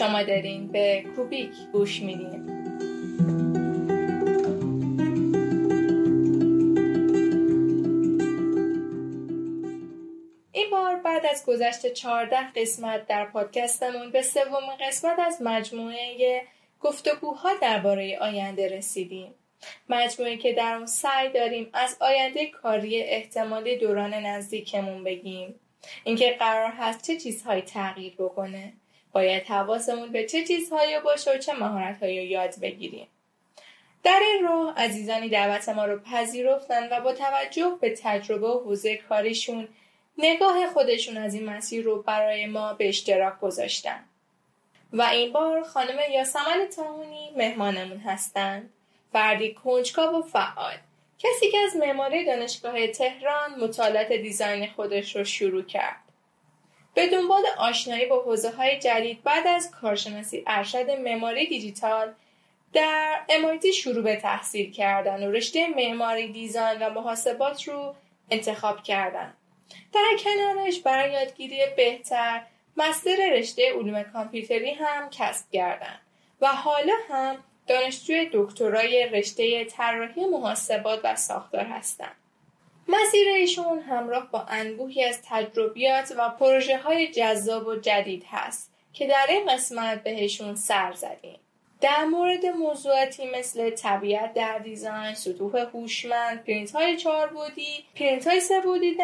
شما دارین به کوبیک گوش میدین. این بار بعد از گذشت 14 قسمت در پادکستمون به سومین قسمت از مجموعه گفتگوها درباره آینده رسیدیم. مجموعه که در اون سعی داریم از آینده کاری احتمالی دوران نزدیکمون بگیم. اینکه قرار هست چه چیزهایی تغییر بکنه. باید حواسمون به چه چیزهایی باشه و چه مهارتهایی یاد بگیریم. در این راه عزیزانی دعوت ما رو پذیرفتن و با توجه به تجربه و حوزه کاریشون نگاه خودشون از این مسیر رو برای ما به اشتراک گذاشتن. و این بار خانم یاسمن تاهونی مهمانمون هستند. فردی کنجکاو و فعال. کسی که از معماری دانشگاه تهران مطالعات دیزاین خودش رو شروع کرد. به دنبال آشنایی با حوزه های جدید بعد از کارشناسی ارشد معماری دیجیتال در MIT شروع به تحصیل کردن و رشته معماری دیزاین و محاسبات رو انتخاب کردن در کنارش برای یادگیری بهتر مستر رشته علوم کامپیوتری هم کسب کردند و حالا هم دانشجوی دکترای رشته طراحی محاسبات و ساختار هستند. مسیر ایشون همراه با انبوهی از تجربیات و پروژه های جذاب و جدید هست که در این قسمت بهشون سر زدیم. در مورد موضوعاتی مثل طبیعت در design، سطوح هوشمند، پرینت های چهار بعدی، پرینت های سه بعدی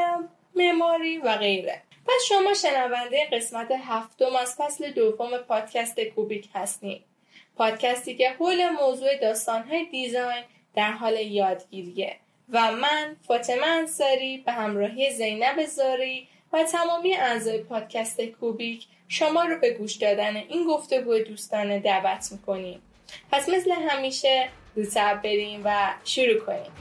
معماری و غیره. پس شما شنونده قسمت هفتم از فصل دوم پادکست کوبیک هستید. پادکستی که حول موضوع داستانهای دیزاین در حال یادگیریه و من فاطمه انصاری به همراهی زینب زاری و تمامی اعضای پادکست کوبیک شما رو به گوش دادن این گفتگو دوستانه دعوت می‌کنیم. پس مثل همیشه زودتر بریم و شروع کنیم.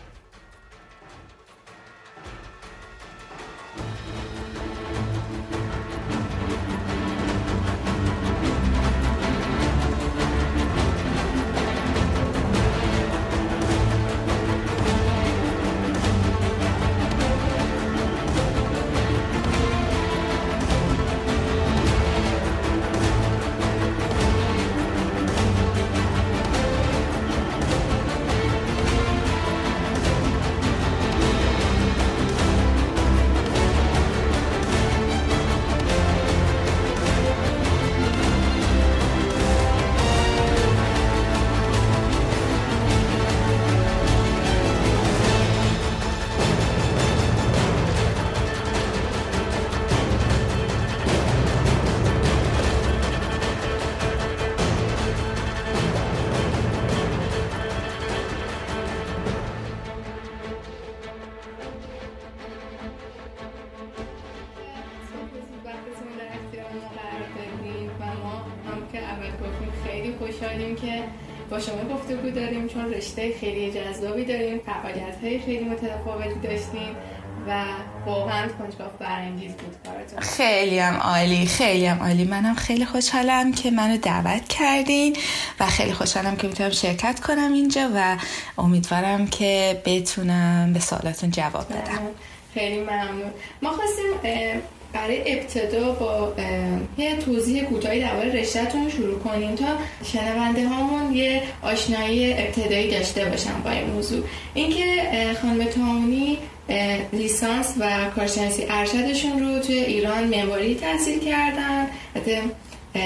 رشته خیلی جذابی داریم فعالیت های خیلی متفاوتی داشتیم و واقعا کنجکاو برانگیز بود کارتون. خیلی هم عالی خیلی هم عالی. منم خیلی خوشحالم که منو دعوت کردین و خیلی خوشحالم که می‌تونم شرکت کنم اینجا و امیدوارم که بتونم به سوالاتون جواب بدم. خیلی ممنون. ما خواستیم برای ابتدا با یه توضیح کوتاهی درباره رشتهتون شروع کنیم تا شنونده هامون یه آشنایی ابتدایی داشته باشن با این موضوع. اینکه خانم تامونی لیسانس و کارشناسی ارشدشون رو توی ایران معماری تحصیل کردن.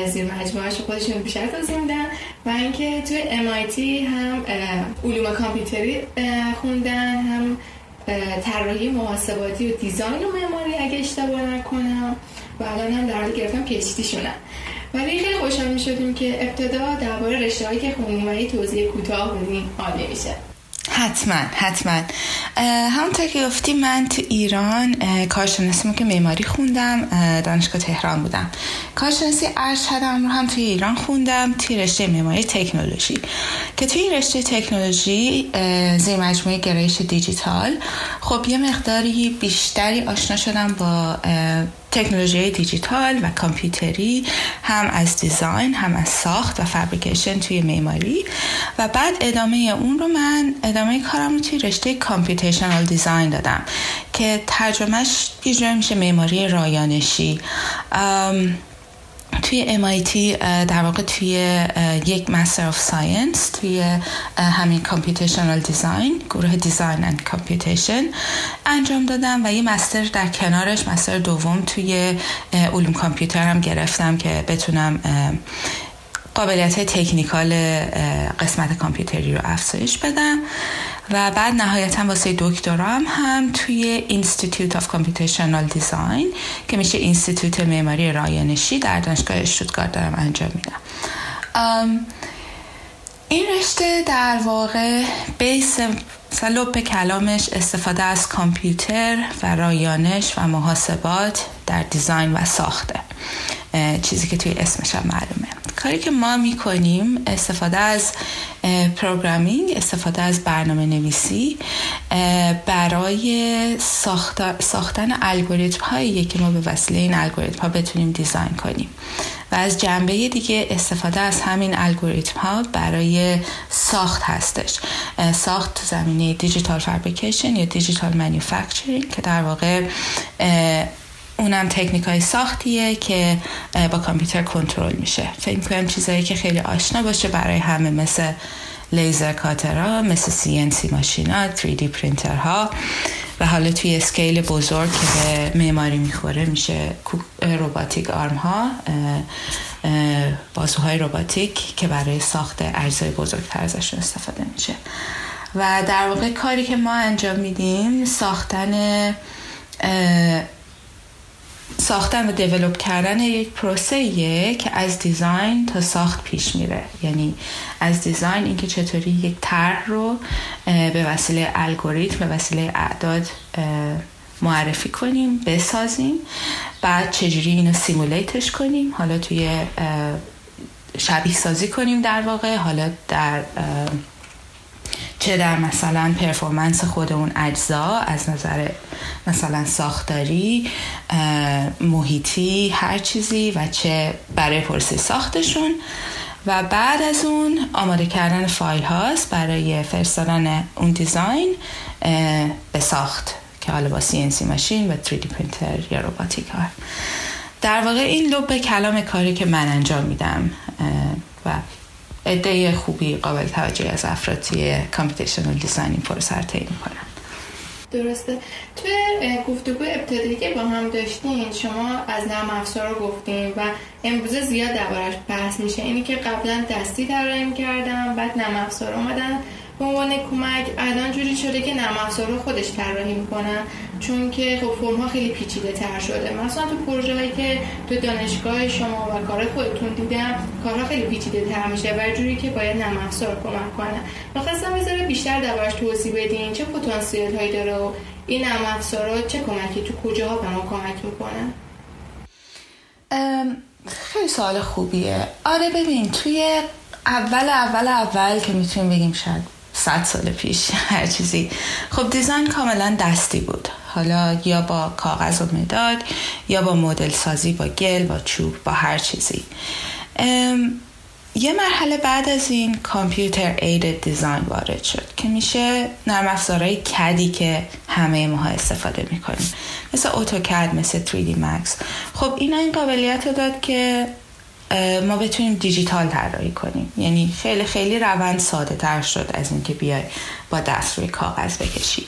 زیر مجموعهش خودشون بیشتر توضیح میدن. و اینکه توی MIT هم علوم کامپیوتری خوندن هم طراحی محاسباتی و دیزاین و معماری اگه اشتباه نکنم. و الان هم در حال گرفتم پیچتی شونم ولی خیلی خوشحال می شدیم که ابتدا درباره رشته که خوندیم و توضیح کوتاه بودیم عالی میشه حتما حتما. همونطور که گفتی من تو ایران کارشناسی که معماری خوندم دانشگاه تهران بودم. کارشناسی ارشدم رو هم توی ایران خوندم توی رشته معماری تکنولوژی. که توی رشته تکنولوژی زیر مجموعه گرایش دیجیتال خب یه مقداری بیشتری آشنا شدم با تکنولوژی دیجیتال و کامپیوتری هم از design هم از ساخت و fabrication توی معماری. و بعد ادامه اون رو من ادامه کارم رو توی رشته computational design دادم که ترجمهش یه میشه معماری رایانشی. توی MIT در واقع توی یک master of science توی همین computational design گروه design and computation انجام دادم و یه master در کنارش master دوم توی علوم کامپیوتر هم گرفتم که بتونم قابلیت technical قسمت کامپیوتری رو افزایش بدم. و بعد نهایتا واسه دکترام هم توی Institute of Computational Design که میشه اینستیتوت معماری رایانشی در دانشگاه اشتوتگارت دارم انجام میدم. این رشته در واقع base ش لب کلامش استفاده از کامپیوتر و رایانش و محاسبات در design و ساخته. چیزی که توی اسمش هم معلومه. کاری که ما می‌کنیم استفاده از programming استفاده از برنامه نویسی برای ساختن الگوریتم هایی که ما به وسیله این الگوریتم ها بتونیم design کنیم. و از جنبه دیگه استفاده از همین الگوریتم ها برای ساخت هستش. ساخت تو زمینه digital fabrication یا digital manufacturing که در واقع اونم تکنیک های ساختیه که با کامپیوتر کنترل میشه. فکر کنم چیزایی که خیلی آشنا باشه برای همه مثل laser cutter ها مثل CNC machine ا 3D پرینترها. و حالا توی scale بزرگ که به معماری می‌خوره میشه روباتیک آرم ها بازوهای روباتیک که برای ساخت اجزای بزرگتر ازشون استفاده میشه. و در واقع کاری که ما انجام میدیم ساختن ساختن و دیولوب کردن یک پروسه که از دیزاین تا ساخت پیش میره. یعنی از دیزاین اینکه چطوری یک طرح رو به وسیله الگوریتم به وسیله اعداد معرفی کنیم بسازیم. بعد چجوری اینو سیمولیتش کنیم. حالا توی شبیه سازی کنیم در واقع. حالا در چه در مثلا پرفورمنس خود اون اجزا از نظر مثلا ساختاری محیطی هر چیزی و چه برای پرسه ساختشون. و بعد از اون آماده کردن فایل هاست برای فرستادن اون دیزاین به ساخت که حالا با CNC machine و 3D پرینتر یا robotic ها. در واقع این لب کلام کاری که من انجام میدم و عده خوبی قابل توجهی از افراد توی computational design این پروسه رو طی می‌کنن. درسته. توی گفتگو ابتدایی که با هم داشتیم شما از نرم افزار رو گفتین و امروزه زیاد دربارش بحث میشه. اینی که قبلا دستی طراحی کردم بعد نرم افزار اومدن. به عنوان کمک الان جوری شده که نرم رو خودش طراحی می‌کنن چون که خب فرم ها خیلی پیچیده تر شده. مثلا تو پروژه هایی که تو دانشگاه شما و کار خودتون دیدم کارها خیلی پیچیده تر میشه و جوری که باید نرم افزار کمک کنه. می‌خواستم بذاره بیشتر دربارش توضیح بدین چه پتانسیل هایی داره و این نرم افزار چه کمکی تو کجاها به ما کمک می‌کنه؟ خیلی سوال خوبیه. آره ببین توی اول اول اول که می‌تونیم بگیم شاید صد سال پیش هر چیزی. خب دیزاین کاملا دستی بود. حالا یا با کاغذ و مداد یا با مدل سازی با گل با چوب با هر چیزی. یه مرحله بعد از این کامپیوتر اید دیزاین وارد شد که میشه نرم افزارهای کدی که همه ماها استفاده می‌کنیم. مثل اتوکد مثل 3D Max. خب اینا این قابلیت رو داد که ما بتونیم دیجیتال طراحی کنیم. یعنی خیلی خیلی روند ساده تر شد از اینکه بیای با دست روی کاغذ بکشی.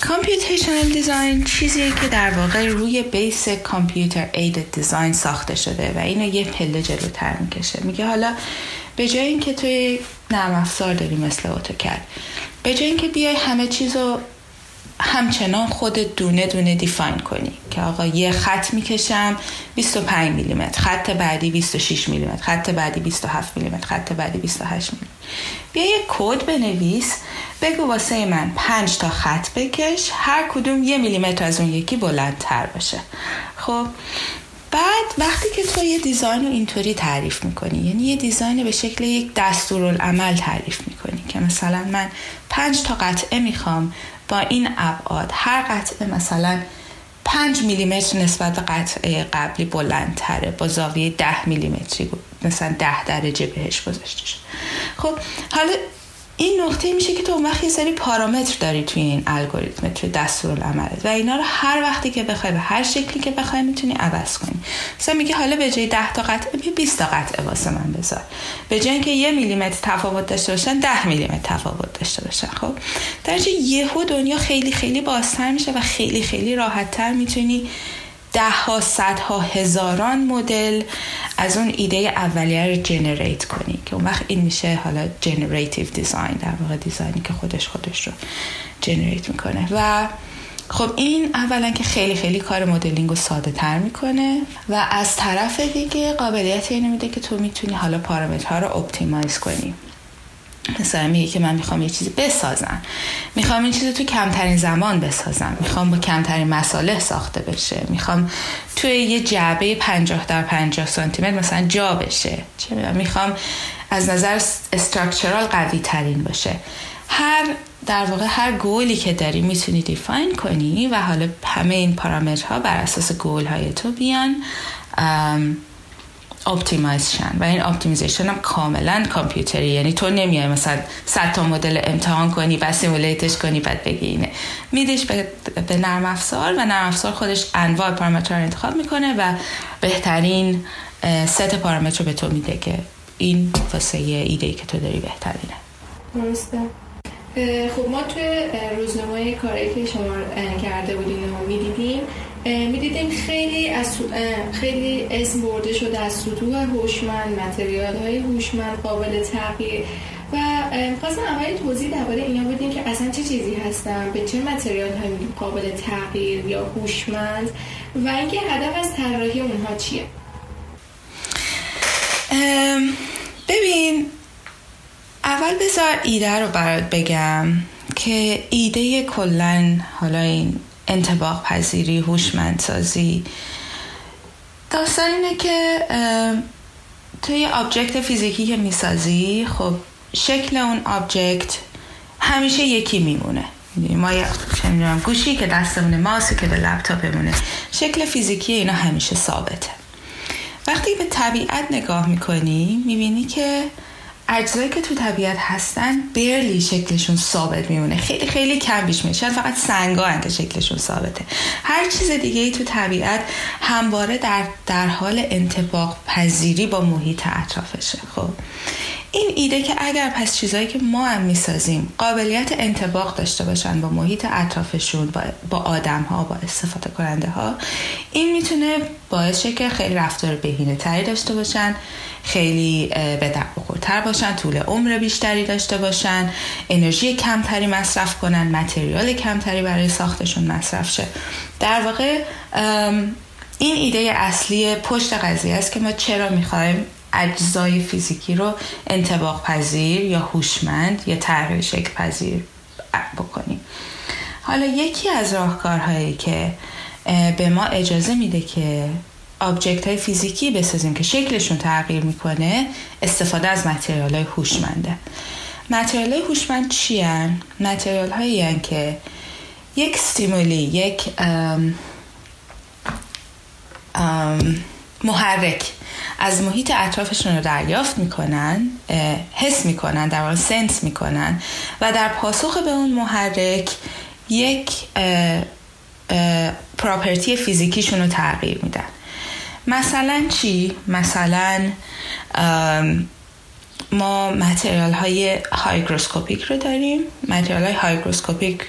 computational design چیزیه که در واقع روی base computer-aided design ساخته شده و اینو یه پله جلوتر می‌کشه. میگه حالا به جای اینکه توی نرم افزار داری مثل اتوکد به جای اینکه بیای همه چیز رو همچنان خود دونه دونه دیفاین کنی که آقا یه خط می‌کشم 25 میلیمتر خط بعدی 26 میلیمتر خط بعدی 27 میلیمتر خط بعدی 28 میلیمتر. بیا یه کد بنویس بگو واسه من 5 تا خط بکش هر کدوم یه میلیمتر از اون یکی بلندتر باشه. خب بعد وقتی که تو یه دیزاین رو اینطوری تعریف می‌کنی یعنی یه دیزاین به شکل یک دستورالعمل تعریف می‌کنی که مثلا من پنج تا قطعه می‌خوام با این ابعاد هر قطعه مثلا 5 میلیمتر نسبت به قطعه قبلی بلندتره با زاویه 10 میلیمتری مثلا 10 درجه بهش گذاشته شد. خب حالا این نقطه میشه که تو اون وقت یه سری پارامتر داری توی این الگوریتم توی دستور عملت و اینا رو هر وقتی که بخوای به هر شکلی که بخوای می‌تونی عوض کنی. مثلا میگه حالا به جای 10 تا قطعه 20 تا قطعه واسه من بذار. به جای اینکه یه میلیمتر تفاوت داشته باشن 10 میلیمتر تفاوت داشته باشن خب؟ در یهو دنیا خیلی خیلی بازتر میشه و خیلی خیلی راحتتر می‌تونی ده ها ها هزاران مدل از اون ایده اولیه رو generate کنی که اون وقت این میشه حالا generative design در واقع design ی که خودش خودش رو generate می‌کنه. و خب این اولا که خیلی خیلی کار مدلینگ رو ساده تر می‌کنه و از طرف دیگه قابلیت اینو میده که تو می‌تونی حالا پارامترها رو optimize کنی. مثلا میگه که من می‌خوام یه چیزی بسازم. می‌خوام این چیزی تو کمترین زمان بسازم. می‌خوام با کمترین مصالح ساخته بشه. می‌خوام توی یه جعبه 50 در 50 سانتی متر مثلا جا بشه. چه می‌خوام از نظر structural قوی ترین باشه. هر در واقع هر گولی که داری می‌تونی define کنی و حالا همه این پارامترها بر اساس گول های تو بیان. optimize شن و این optimization هم کاملا کامپیوتری. یعنی تو نمیای مثلا 100 تا مدل امتحان کنی و simulate ش کنی بعد بگی اینه. میدش به, به نرم افزار و نرم افزار خودش انواع پارامتر رو انتخاب می‌کنه و بهترین ست پارامتر رو به تو میده که این واسه ایده که تو داری بهترینه. درسته. خب ما توی رزومه کاری که شما کرده بودین و می‌دیدیم می‌دیدیم خیلی از خیلی اسم برده شده از سطوح هوشمند متریال های هوشمند قابل تغییر. و خواستم اول توضیح درباره اینا بدیم که اصلا چه چیزی هستن به چه متریال های قابل تغییر یا هوشمند و اینکه هدف از طراحی اونها چیه. ببین اول بذار ایده رو برات بگم که ایده کلا حالا این انطباق پذیری هوشمندسازی. داستان اینه که تو یه object فیزیکی که می‌سازی خب شکل اون object همیشه یکی میمونه. ما یه گوشی که دستمونه ماوسی که به لپتاپمونه. شکل فیزیکی اینا همیشه ثابته. وقتی به طبیعت نگاه می‌کنی می‌بینی که اجزایی که تو طبیعت هستن برلی شکلشون ثابت میمونه. خیلی خیلی کم بیش میشه. شاید فقط سنگا که شکلشون ثابته. هر چیز دیگه ای تو طبیعت همواره در, در حال انتباق پذیری با محیط اطرافشه. خب. این ایده که اگر پس چیزایی که ما هم می‌سازیم قابلیت انتباق داشته باشن با محیط اطرافشون با, آدم ها با استفاده کننده ها این می‌تونه باعث که خیلی رفتار بهینه تری داشته باشن خیلی به تر باشن طول عمر بیشتری داشته باشن انرژی کمتری مصرف کنن متریال کمتری برای ساختشون مصرف شه. در واقع این ایده اصلی پشت قضیه است که ما چرا می‌خوایم اجزای فیزیکی رو انتباق پذیر یا هوشمند یا تغییر شکل پذیر بکنیم حالا یکی از راهکارهایی که به ما اجازه میده که object های فیزیکی بسازیم که شکلشون تغییر می‌کنه استفاده از material های هوشمنده material های هوشمند چی هن؟ material هایی که یک stimuli یک محرک از محیط اطرافشون رو دریافت می‌کنن حس می‌کنن در واقع sense می‌کنن و در پاسخ به اون محرک یک پراپرتی فیزیکیشون رو تغییر میدن. مثلا چی؟ مثلا ما متریال های هایگروسکوپیک رو داریم. متریال های هایگروسکوپیک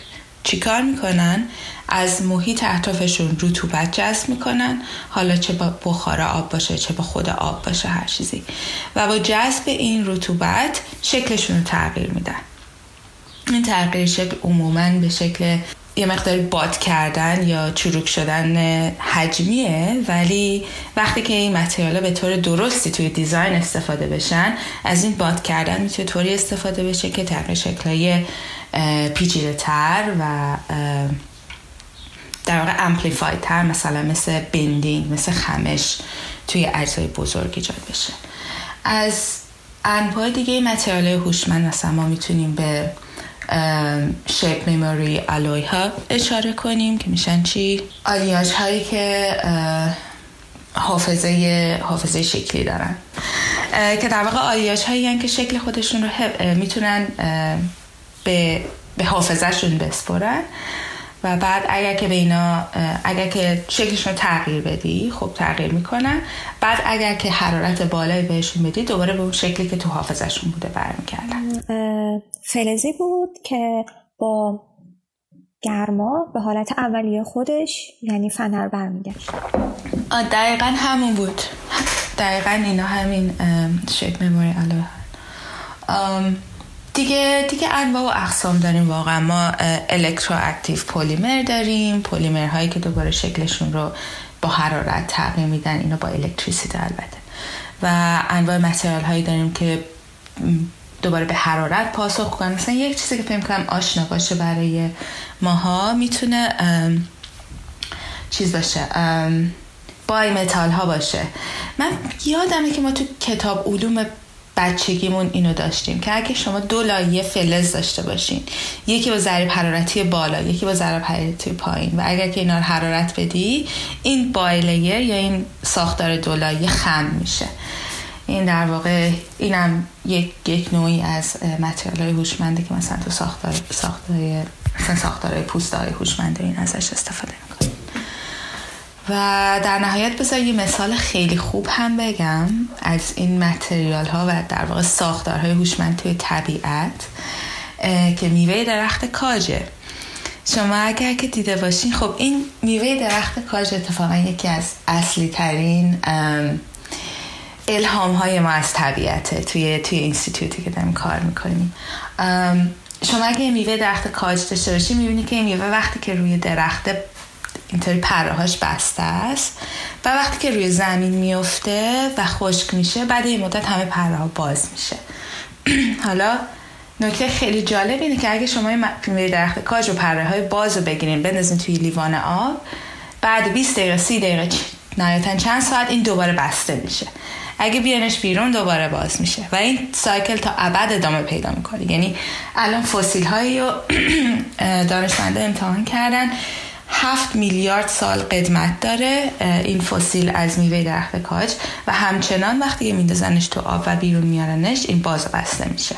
چیکار می‌کنن؟ از محیط اطرافشون رطوبت جذب می‌کنن. حالا چه با بخار آب باشه چه با خود آب باشه هر چیزی. و با جذب این رطوبت شکلشون رو تغییر میدن. این تغییر شکل عموما به شکل یه مقداری باد کردن یا چروک شدن حجمیه ولی وقتی که این material ا به طور درستی توی design استفاده بشن از این باد کردن می‌تونه طوری استفاده بشه که تغییر شکلهای پیچیده تر و در واقع amplified تر مثلا مثل bending مثل خمش توی اجزای بزرگ ایجاد بشه. از انواع دیگه متریال هوشمند مثلا ما می‌تونیم به شیپ میموری آلوی ها اشاره کنیم که میشن چی؟ آلیاژ هایی که حافظه حافظه شکلی دارن. که در واقع آلیاش هایی که شکل خودشون رو می‌تونن به, به حافظشون بسپرن. و بعد اگر که به اینا اگر که شکلشون رو تغییر بدی خب تغییر می‌کنن. بعد اگر که حرارت بالایی بهشون بدی دوباره به اون شکلی که تو حافظشون بوده برمیکردن فلزی بود که با گرما به حالت اولیه خودش یعنی فنر برمیگشت. دقیقا همون بود. دقیقا اینا همین شکل مموری دیگه دیگه انواع و اقسام داریم واقعا. ما الکترواکتیو پلیمر داریم. پلیمر هایی که دوباره شکلشون رو با حرارت تغییر میدن اینو با الکتریسیته البته. و انواع متریال هایی داریم که دوباره به حرارت پاسخ کنن مثلا یک چیزی که فکر کنم آشنا باشه برای ماها می‌تونه چیز باشه بای متال ها باشه. من یادمه که ما تو کتاب علوم بچگیمون اینو داشتیم که اگه شما دو لایه فلز داشته باشین یکی با ضریب حرارتی بالا یکی با ضریب حرارتی پایین. و اگر که اینا رو حرارت بدی این بایلیر یا این ساختار دو لایه خم میشه. این در واقع اینم یک, یک نوعی از متریال های هوشمنده که مثلا تو ساختار ساختار ساختار پوست های هوشمند این ازش استفاده و در نهایت بذار یه مثال خیلی خوب هم بگم از این متریال ها و در واقع ساختارهای هوشمند توی طبیعت که میوه درخت کاجه شما اگر که دیده باشین خب این میوه درخت کاج اتفاقا یکی از اصلی ترین الهام های ما از طبیعته توی توی اینستیتوتی که داریم کار می‌کنیم. شما اگه میوه درخت کاج داشته باشی می‌بینی که این میوه وقتی که روی درخت اینطوری پرهاش بسته است. و وقتی که روی زمین میفته و خشک میشه بعد این مدت همه پره ها باز میشه. حالا نکته خیلی جالب اینه که اگه شما میوه درخت کاج و پره های باز رو بگیرین بندازین توی لیوان آب بعد 20 دقیقه 30 دقیقه نهایتا چند ساعت این دوباره بسته میشه. اگه بیانش بیرون دوباره باز میشه. و این سایکل تا ابد ادامه پیدا می‌کنه. یعنی الان فسیل هایی رو دانشمنده امتحان کردن. هفت میلیارد سال قدمت داره این فسیل از میوه درخت کاج و همچنان وقتی که میندازنش تو آب و بیرون میارنش این باز بسته میشه.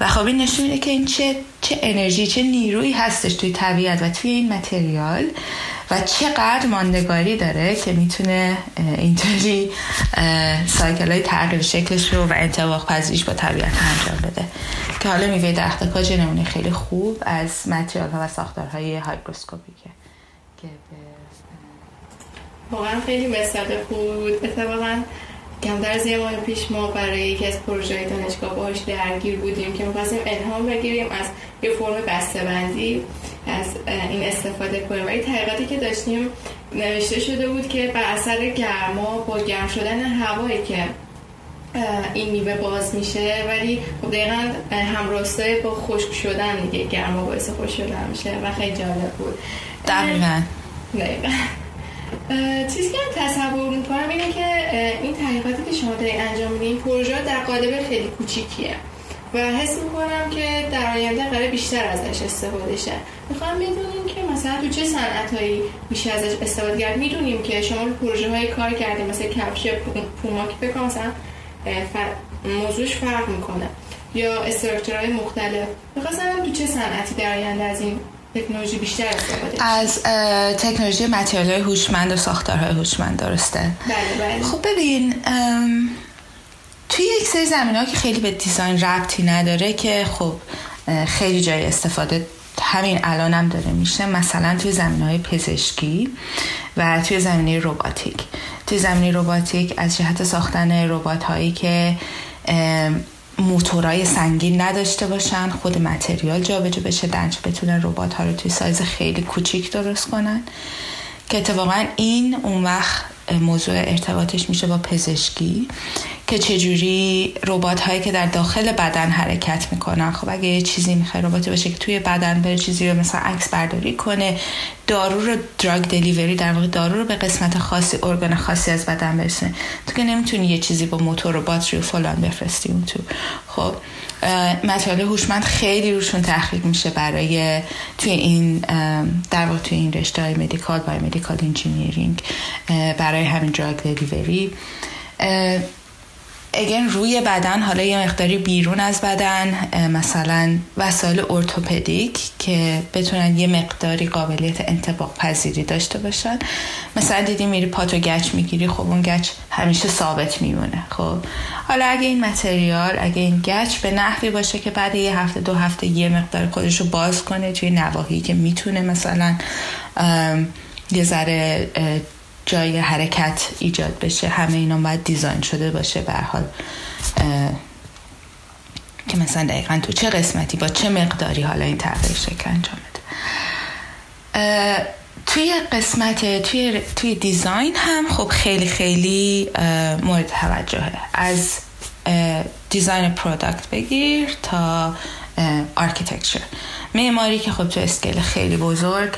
و خب این نشون میده که این چه, چه انرژی چه نیرویی هستش توی طبیعت و توی این متریال و چقدر ماندگاری داره که می‌تونه اینطوری سایکل های تغییر شکلش رو و انتباق پذیریش با طبیعت انجام بده. که حالا میوه درخت کاج نمونه خیلی خوب از متریال ها و ساختارهای هایگروسکوپیکه که واقعا خیلی مثال خوب اتفاقا کمتر از یه ماه پیش ما برای یکی از پروژه دانشگاه باهاش درگیر بودیم که می‌خواستیم الهام بگیریم از یه فرم بسته‌بندی از این استفاده کنیم. ولی تحقیقاتی که داشتیم نوشته شده بود که بر اثر گرما با گرم شدن هوایی که این میوه باز میشه ولی خب دقیقا همراستای با خشک شدن دیگه گرما باعث خشک شدن میشه و خیلی جالب بود. دقیقا. دقیقا. چیزی که تصور می‌کنم اینه که این تحقیقاتی که شما داری انجام میدین پروژه در قالب خیلی کوچیکیه. و حس می‌کنم که در آینده قرار بیشتر ازش استفاده شه. می‌خوام بدونیم که مثلا تو چه صنعت هایی میشه ازش استفاده کرد. می‌دونیم که شما پروژه های کار کردیم مثل کفش پوما که بکنم مثلا موضوعش فرق می‌کنه. یا استراکچرهای مختلف. می‌خواستم تو چه صنعتی در آینده از این تکنولوژی بیشتر استفاده از تکنولوژی متریال هوشمند و ساختارهای هوشمند درسته؟ بله بله. خب ببین توی یک سری زمین ها که خیلی به دیزاین ربطی نداره که خب خیلی جای استفاده همین الان هم داره میشه مثلا توی زمین های پزشکی و توی زمینه روباتیک توی زمینه روباتیک از جهت ساختن ربات هایی که موتورای سنگین نداشته باشن خود متریال جابجا بشه دنج بتونن ربات ها رو توی سایز خیلی کوچیک درست کنن. که اتفاقا این اون وقت موضوع ارتباطش میشه با پزشکی. که چجوری ربات هایی که در داخل بدن حرکت می‌کنن. خب اگه یه چیزی می‌خوای ربات باشه که توی بدن بره چیزی رو مثلا عکس برداری کنه دارو رو دراگ دلیوری در واقع دارو رو به قسمت خاصی ارگان خاصی از بدن برسونه. تو که نمی‌تونی یه چیزی با موتور و باتری و فلان بفرستی اون تو. خب material هوشمند خیلی روشون تحقیق میشه برای توی این در واقع توی این رشته های medical biomedical engineering برای همین drug delivery اگه روی بدن حالا یه مقداری بیرون از بدن مثلا وسایل ارتوپدیک که بتونن یه مقداری قابلیت انطباق پذیری داشته باشن. مثلا دیدی میری پاتو گچ می‌گیری خب اون گچ همیشه ثابت میمونه خب. حالا اگه این متریال اگه این گچ به نحوی باشه که بعد یه هفته دو هفته یه مقدار خودش رو باز کنه توی نواحی که می‌تونه مثلا یه ذره جای حرکت ایجاد بشه. همه اینا باید دیزاین شده باشه به حال. که مثلا دقیقا تو چه قسمتی با چه مقداری حالا این تغییر شکل انجام بده. توی قسمت توی, توی design هم خب خیلی خیلی مورد توجهه. از design product بگیر تا architecture. معماری که خب تو scale خیلی بزرگ.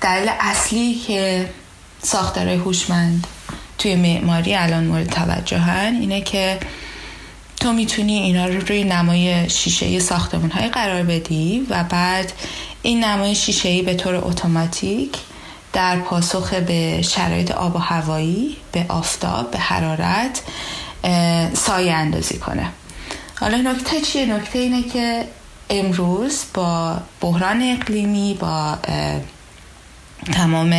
دلیل اصلی که ساختارهای هوشمند توی معماری الان مورد توجهن اینه که تو می‌تونی اینا رو روی نمای شیشه ساختمون های قرار بدی و بعد این نمای شیشه به طور اتوماتیک در پاسخ به شرایط آب و هوایی به آفتاب به حرارت سایه اندازی کنه. حالا نکته چیه؟ نکته اینه که امروز با بحران اقلیمی با تمام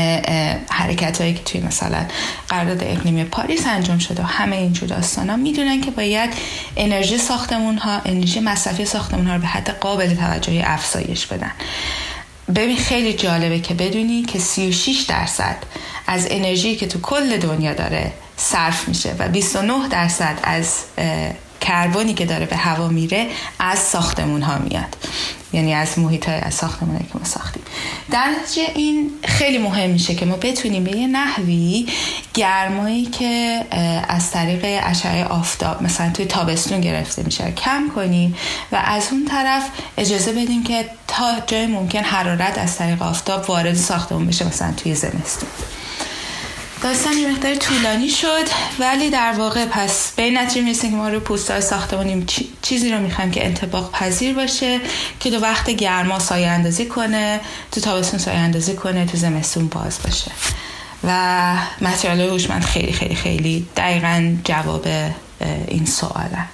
حرکت هایی که توی مثلا قرارداد اقلیمی پاریس انجام شده و همه اینجور داستان ها می‌دونن که باید انرژی ساختمون ها انرژی مصرفی ساختمون ها رو به حد قابل توجهی افزایش بدن. ببین خیلی جالبه که بدونی که 36 درصد از انرژی که تو کل دنیا داره صرف میشه و 29 درصد از کربنی که داره به هوا میره از ساختمون ها میاد. یعنی از محیط های از ساختمون که ما ساختیم. در نتیجه این خیلی مهم میشه که ما بتونیم به یه نحوی گرمایی که از طریق اشعه آفتاب مثلا توی تابستون گرفته میشه کم کنیم و از اون طرف اجازه بدیم که تا جای ممکن حرارت از طریق آفتاب وارد ساختمون بشه مثلا توی زمستون. داستان یه مقدار طولانی شد ولی در واقع پس به این نتیجه می‌رسیم که ما رو پوستای ساختمانیم چیزی رو می‌خوایم که انتباق پذیر باشه که تو وقت گرما سایه اندازی کنه تو تابستون سایه اندازی کنه تو زمستون باز باشه. و متریال هوشمند خیلی خیلی خیلی دقیقا جواب این سوالن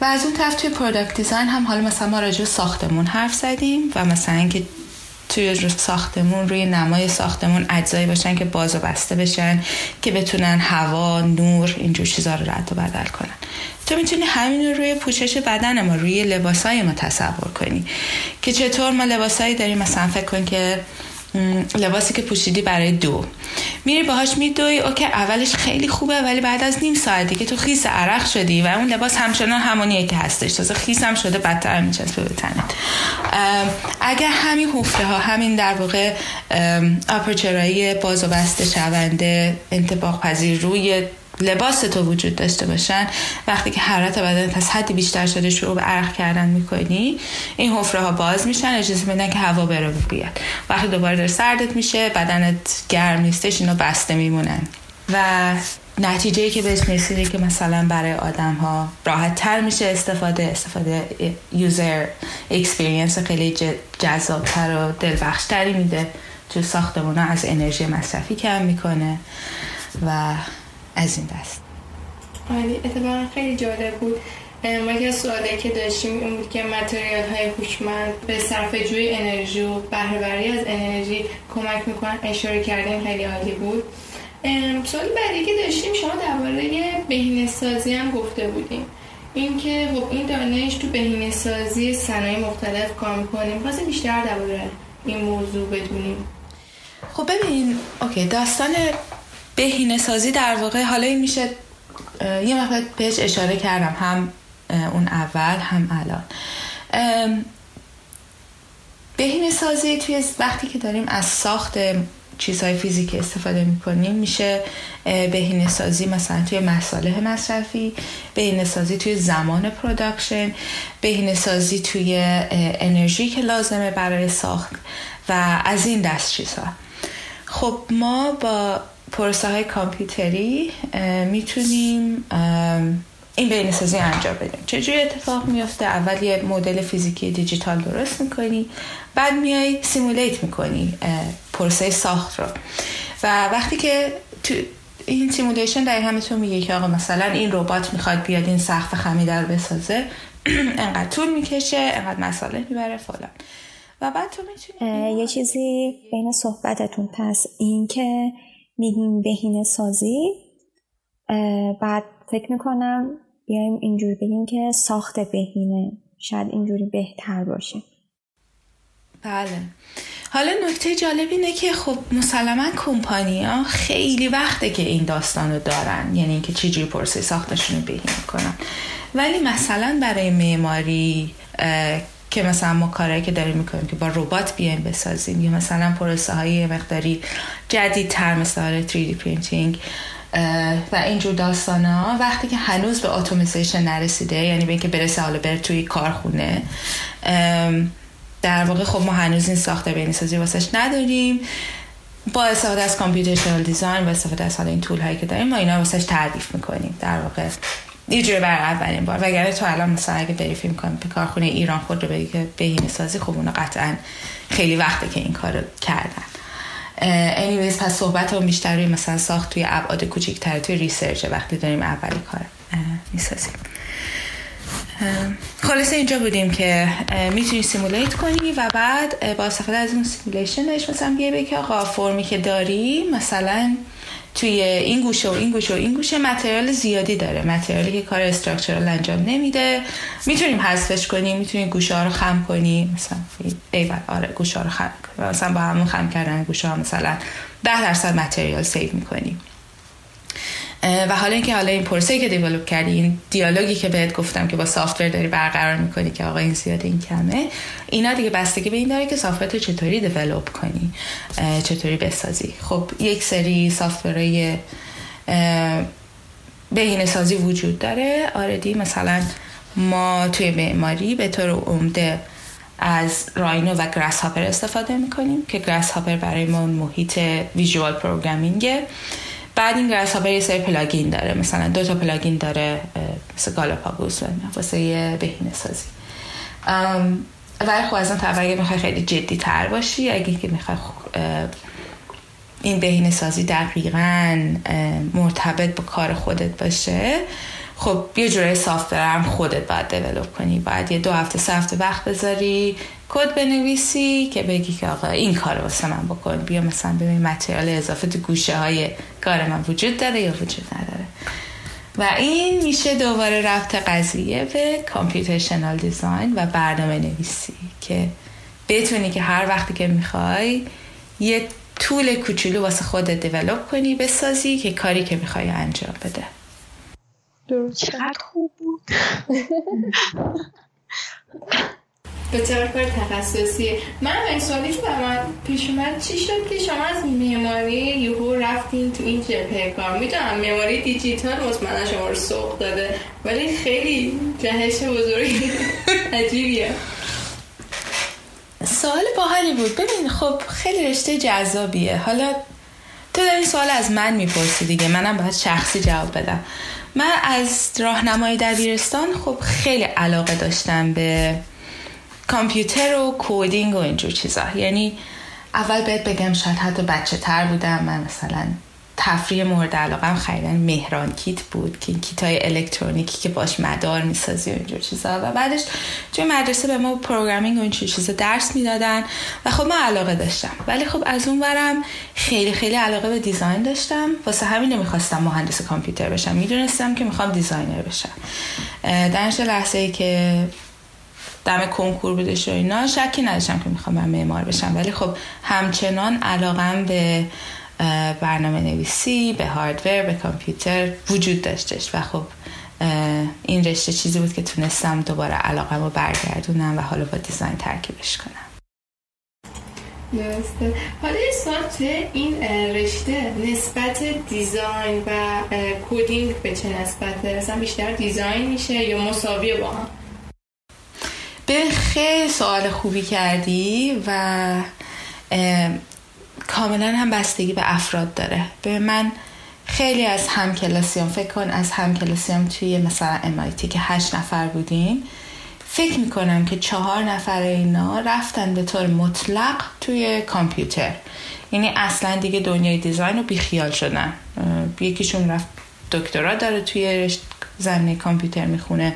و از اون طرف توی product design هم حالا مثلا ما راجع ساختمون حرف زدیم و مثلا اینکه توی ساختمون روی نمای ساختمون اجزایی باشن که باز و بسته بشن که بتونن هوا نور اینجور چیزا رو رد و بدل کنن. تو می‌تونی همین رو روی پوشش بدن ما روی لباسای ما تصور کنی. که چطور ما لباسایی داریم مثلا فکر کن که لباسی که پوشیدی برای دو. میری باهاش میدوی. اوکی اولش خیلی خوبه ولی بعد از نیم ساعتی که تو خیس عرق شدی و اون لباس همچنان همونیه که هستش. تازه خیس هم شده بدتر میچسبه به تنت. اگر همین حفره ها همین در واقع آپرچرایی باز و بسته شونده انتباق پذیر روی لباس تو وجود داشته باشن. وقتی که حرارت بدن از حدی بیشتر شده شروع به عرق کردن می‌کنی این حفره ها باز میشن. اجازه میدن که هوا بره بیاد. وقتی دوباره داره سردت میشه بدنت گرم نیستش اینا بسته میمونن. و نتیجه که بهش می‌رسیده که مثلا برای آدم ها راحت تر میشه استفاده استفاده user experience خیلی جذابتر و لذت‌بخش‌تری میده. تو ساختمون از انرژی مصرفی کم می‌کنه و از این دست. ولی اتفاقا خیلی جالب بود. ما یکی از که داشتیم این بود که material های هوشمند به صرفه جویی انرژی و بهرهوری از انرژی کمک می‌کنن اشاره کردیم خیلی عالی بود. سوال بعدی که داشتیم شما درباره بهینه سازی هم گفته بودیم. اینکه خب این دانش تو بهینه سازی صنایع مختلف کار می‌کنیم پس بیشتر درباره این موضوع بدونیم. خب ببین اوکی داستان بهینه سازی در واقع حالا این میشه یه مقدار بهش اشاره کردم هم اون اول هم الان. بهینه سازی توی وقتی که داریم از ساخت چیزهای فیزیکی استفاده می‌کنیم میشه بهینه سازی مثلا توی مصالح مصرفی بهینه سازی توی زمان production بهینه سازی توی انرژی که لازمه برای ساخت و از این دست چیزها. خب ما با پروسه های کامپیوتری می‌تونیم این بهینه سازی انجام بدیم. چجوری اتفاق میفته اول یه مدل فیزیکی دیجیتال درست می‌کنی بعد میای simulate می‌کنی پروسه ساخت رو. و وقتی که تو این simulation در همه تو میگه که آقا مثلا این ربات می‌خواد بیاد این سقف خمیده رو بسازه انقدر طول می‌کشه انقدر مسئله می‌بره فلان. و بعد تو می‌تونی یه چیزی بین صحبتتون پس این که میگیم بهینه سازی. بعد فکر می‌کنم بیایم اینجوری بگیم که ساخت بهینه شاید اینجوری بهتر باشه. بله. حالا نکته جالب اینه که خب مسلما کمپانی ها خیلی وقته که این داستان رو دارن یعنی اینکه چجوری پرسه ساختشون رو بهینه کنن. ولی مثلا برای معماری که مثلا ما کارهایی که داریم می‌کنیم که با ربات بیایم بسازیم یا مثلا پروسه های مقداری جدید تر مثل 3D printing و اینجور داستان ها وقتی که هنوز به اتوماسیشن نرسیده یعنی به اینکه برسه حالا بره توی کارخونه در واقع خب ما هنوز این ساخت بهینه سازی واسش نداریم. با استفاده از computational design و استفاده از حالا این طول هایی که داریم ما اینا واسش تعریف می‌کنیم. در واقع اینجوری بر اولین بار. وگرنه تو الان مثلا اگه بری فیلم کنی به کارخونه ایران خودرو بگی که بهینه سازی خب اونا قطعا خیلی وقته که این کار کردن. anyways پس صحبت هم بیشتر روی مثلا ساخت توی ابعاد کوچیک‌تر توی research وقتی داریم اولی کار می‌سازیم. خلاص اینجا بودیم که می‌تونی simulate کنی و بعد با استفاده از اون simulation ش مثلا بیای که آقا فرمی که داری مثلا توی این گوشه و این گوشه و این گوشه material زیادی داره. material ی که کار structural انجام نمیده. می‌تونیم حذفش کنیم می‌تونیم گوشه ها رو خم کنیم. مثلا ایول آره گوشه ها رو خم کنیم. مثلا با همون خم کردن گوشه ها مثلا 10 درصد material save می‌کنیم. و حالا اینکه حالا این پروسه که develop کردی این دیالوگی که بهت گفتم که با software داری برقرار می‌کنی که آقا این زیاد این کمه اینا دیگه بستگی به این داره که software تو چطوری develop کنی چطوری بسازی. خب یک سری software های بهینه سازی وجود داره. آردی مثلا ما توی معماری به طور عمده از Rhino و Grasshopper استفاده می‌کنیم که Grasshopper برای ما محیط visual programming ه بعد این Grasshopper یه سری plugin داره. مثلا دو تا plugin داره مثل Galapagos واسه بهینه سازی. ولی خب از اون اگه می‌خوای خیلی جدی تر باشی اگه که می‌خوای این بهینه سازی دقیقا مرتبط با کار خودت باشه خب یه جوره software هم خودت باید develop کنی. باید یه دو هفته سه هفته وقت بذاری کد بنویسی که بگی که آقا این کار واسه من بکن. بیا مثلا ببین متریال اضافه تو گوشه های کار من وجود داره یا وجود نداره. و این میشه دوباره رفت قضیه به کامپیوتیشنال دیزاین و برنامه نویسی که بتونی که هر وقتی که می‌خوای یه طول کوچولو واسه خودت دیولوب کنی بسازی که کاری که می‌خوای انجام بده. درست چقدر خوب بود. به طور کار تخصصی؟ من این سوالی که من پیش اومد. چی شد که شما از معماری یهو رفتین تو این جبهه کار؟ می‌دونم معماری دیجیتال مطمئنا شما رو سوق داده ولی خیلی جهش بزرگی عجیبیه. سوال باحالی بود. ببین خب خیلی رشته جذابیه. حالا تو این سوال از من می‌پرسی دیگه. منم باید شخصی جواب بدم. من از راهنمای دبیرستان خب خیلی علاقه داشتم به کامپیوتر و coding و اینجور چیزا. یعنی اول بهت بگم شاید حتی بچه تر بودم من مثلا تفریح مورد علاقه خریدن مهران کیت بود که این کیت های الکترونیکی که باش مدار می‌سازی و اینجور چیزا. و بعدش توی مدرسه به ما programming و اینجور چیزا درس می‌دادن و خب من علاقه داشتم. ولی خب از اون ورم خیلی خیلی علاقه به design داشتم. واسه همین نمی‌خواستم مهندس کامپیوتر بشم. می‌دونستم که می‌خوام designer بشم. در لحظه ای که دم کنکور بودش و اینا شکی نداشتم که می‌خوام معمار بشم. ولی خب همچنان علاقم به برنامه نویسی به هاردور به کامپیوتر وجود داشتش و خب این رشته چیزی بود که تونستم دوباره علاقم رو برگردونم و حالا با دیزاین ترکیبش کنم درسته حالا یه این رشته نسبت دیزاین و کودینگ به چه نسبته؟ مثلا بیشتر دیزاین میشه یا مساویه با هم؟ به خیلی سوال خوبی کردی و کاملا هم بستگی به افراد داره. به من خیلی از همکلاسیام فکر کن از همکلاسیام توی مثلا MIT که هشت نفر بودیم فکر می‌کنم که چهار نفر اینا رفتن به طور مطلق توی کامپیوتر. یعنی اصلا دیگه دنیای design رو بیخیال شدن. یکیشون رفت دکترا داره توی زمینه کامپیوتر می‌خونه.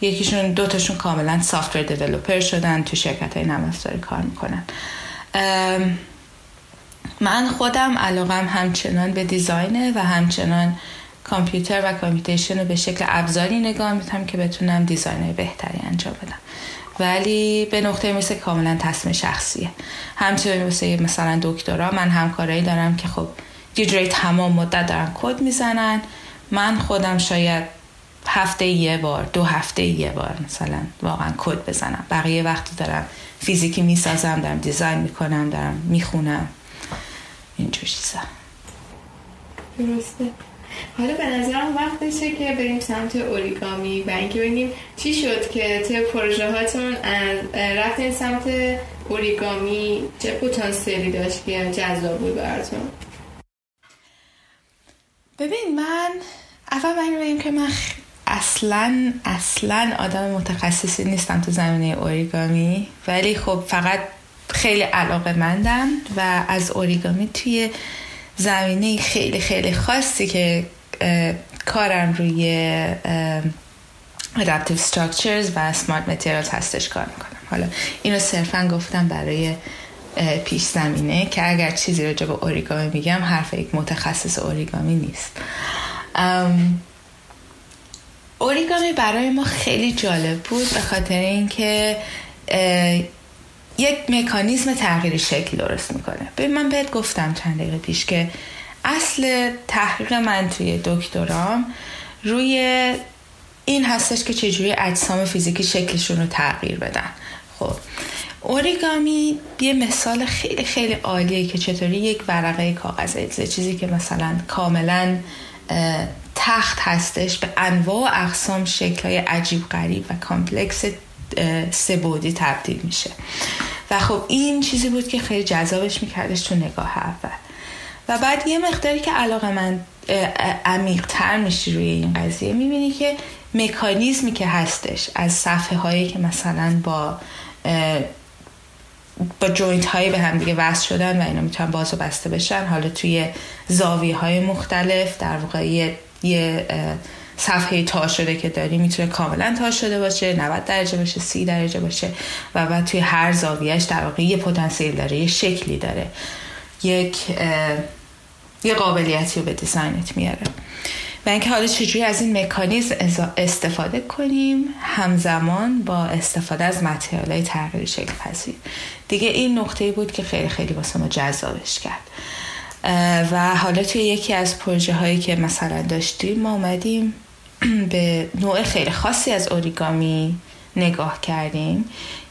یکیشون دوتاشون کاملا software developer شدن تو شرکت های نرم‌افزاری کار می‌کنن. من خودم علاقه‌م همچنان به design ه و همچنان کامپیوتر و computation رو به شکل ابزاری نگاه می‌کنم که بتونم design بهتری انجام بدم. ولی به نقطه مثل کاملا تصمیم شخصیه. همچنین مثل مثلا دکترا من همکارایی دارم که خب یه تمام مدت دارن کد می‌زنن. من خودم شاید هفته یه بار دو هفته یه بار مثلا واقعا کد بزنم. بقیه وقتی دارم فیزیکی می‌سازم دارم دیزاین می‌کنم دارم می‌خونم. اینجور چیزا. درسته. حالا به نظرم وقتشه که بریم سمت اوریگامی و اینکه ببینیم چی شد که تو پروژه هاتون رفتین سمت اوریگامی چه پتانسیلی داشت که جذاب بود براتون؟ ببین من اول باید بگیم که من اصلا اصلا آدم متخصصی نیستم تو زمینه اوریگامی ولی خب فقط خیلی علاقه مندم و از اوریگامی توی زمینه خیلی خیلی خاصی که کارم روی adaptive structures و smart materials هستش کار می‌کنم. حالا اینو صرفا گفتم برای پیش زمینه که اگر چیزی رو به اوریگامی میگم حرف یک متخصص اوریگامی نیست. اوریگامی برای ما خیلی جالب بود به خاطر اینکه یک مکانیزم تغییر شکل درست می‌کنه. به من بهت گفتم چند دقیقه پیش که اصل تحقیق من توی دکترام روی این هستش که چجوری اجسام فیزیکی شکلشون رو تغییر بدن. خب اوریگامی یه مثال خیلی خیلی عالیه که چطوری یک ورقه کاغذ چیزی که مثلا کاملا تخت هستش به انواع و اقسام شکلهای عجیب غریب و complex سه‌بعدی تبدیل میشه. و خب این چیزی بود که خیلی جذابش میکردش تو نگاه اول. و بعد یه مقداری که علاقه من عمیق تر میشی روی این قضیه می‌بینی که مکانیزمی که هستش از صفحه هایی که مثلا با با جوینت هایی به هم دیگه وصل شدن و اینا می‌تونن باز و بسته بشن حالا توی زاویه های مختلف در واقع یه, یه صفحه تا شده که داری می‌تونه کاملا تا شده باشه 90 درجه باشه 30 درجه باشه و بعد توی هر زاویهش در واقع یه پتانسیل داره یه شکلی داره. یک یه قابلیتی رو به دیزاینت میاره. و اینکه حالا چجوری از این مکانیزم استفاده کنیم همزمان با استفاده از متریال های تغییر شکل پذیر دیگه این نقطه بود که خیلی خیلی واسه ما جذابش کرد. و حالا توی یکی از پروژه هایی که مثلا داشتیم ما اومدیم به نوع خیلی خاصی از اوریگامی نگاه کردیم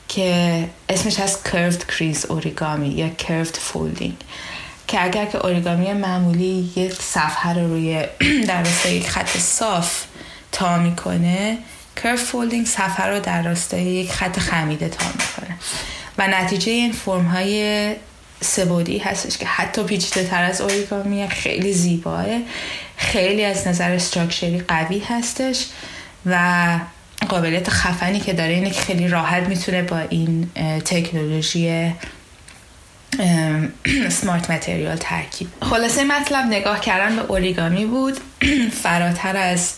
که اسمش از curved crease اوریگامی یا curved folding که اگر که اوریگامی معمولی یک صفحه رو روی در راستای یک خط صاف تا می‌کنه کرف فولدینگ صفحه رو در راستای یک خط خمیده تا می‌کنه. و نتیجه این فرم های سبودی هستش که حتی پیچیده تر از اوریگامی خیلی زیباه. خیلی از نظر استراکچری قوی هستش و قابلیت خفنی که داره اینه که خیلی راحت می‌تونه با این تکنولوژی سمارت متریال ترکیب. خلاصه مطلب نگاه کردن به اوریگامی بود. فراتر از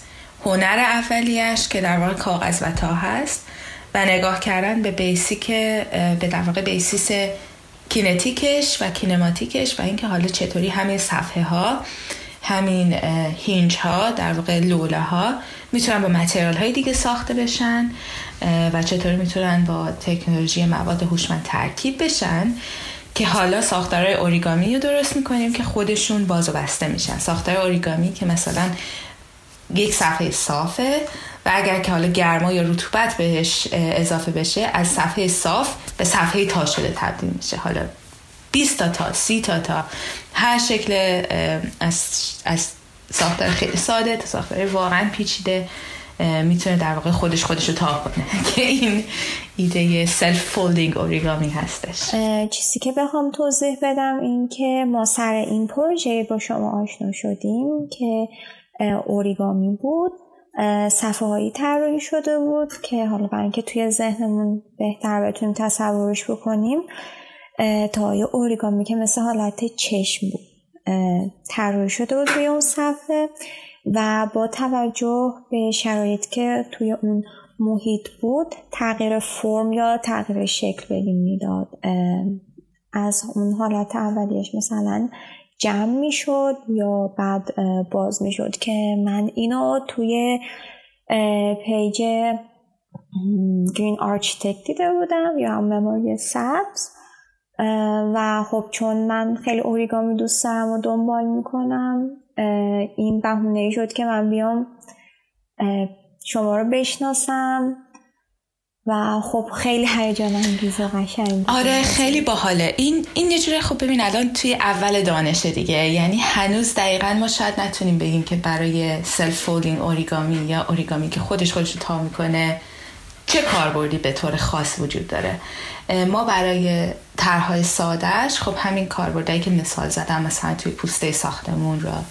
هنر اولیش که در واقع کاغذ و تا هست و نگاه کردن به بیسیک به در واقع بیسیس کینتیکش و کینماتیکش و اینکه حالا چطوری همین صفحه ها همین هینج ها در واقع لوله ها می‌تونن با متریال های دیگه ساخته بشن و چطوری می‌تونن با تکنولوژی مواد هوشمند ترکیب بشن که حالا ساختارهای اوریگامی رو درست می‌کنیم که خودشون باز و بسته میشن. ساختار اوریگامی که مثلا یک صفحه صافه و اگر که حالا گرما یا رطوبت بهش اضافه بشه از صفحه صاف به صفحه تا شده تبدیل میشه. حالا 20 تا تا 30 تا تا. هر شکل از, از ساختار خیلی ساده تا ساختار واقعا پیچیده می‌تونه در واقع خودش خودش رو تا کنه. که این ایده self-folding origami هستش چیزی که بخوام توضیح بدم این که ما سر این پروژه با شما آشنا شدیم که اوریگامی بود. صفحه هایی طراحی شده بود که حالا برای اینکه توی ذهنمون بهتر بتونیم تصورش بکنیم. تا یه اوریگامی که مثل حالت چشم بود. طراحی شده بود روی اون صفحه و با توجه به شرایط که توی اون محیط بود تغییر فرم یا تغییر شکل بگیم می‌داد. از اون حالت اولیش مثلا جمع می‌شد یا بعد باز می‌شد که من اینو توی پیج green architect دیده بودم یا مموری سبز. و خب چون من خیلی اوریگامی دوست دارم و دنبال می‌کنم این بهونه ای شد که من بیام شما رو بشناسم و خب خیلی هیجان انگیز و قشنگ آره خیلی باحاله. این این یه جوری خب ببین الان توی اول دانشه دیگه یعنی هنوز دقیقا ما شاید نتونیم بگیم که برای self-folding origami یا اوریگامی که خودش خودش رو تا می‌کنه چه کاربردی به طور خاص وجود داره؟ ما برای طرحهای سادهش خب همین کاربردهایی که مثال زدم مثلا توی پوسته ساختمون را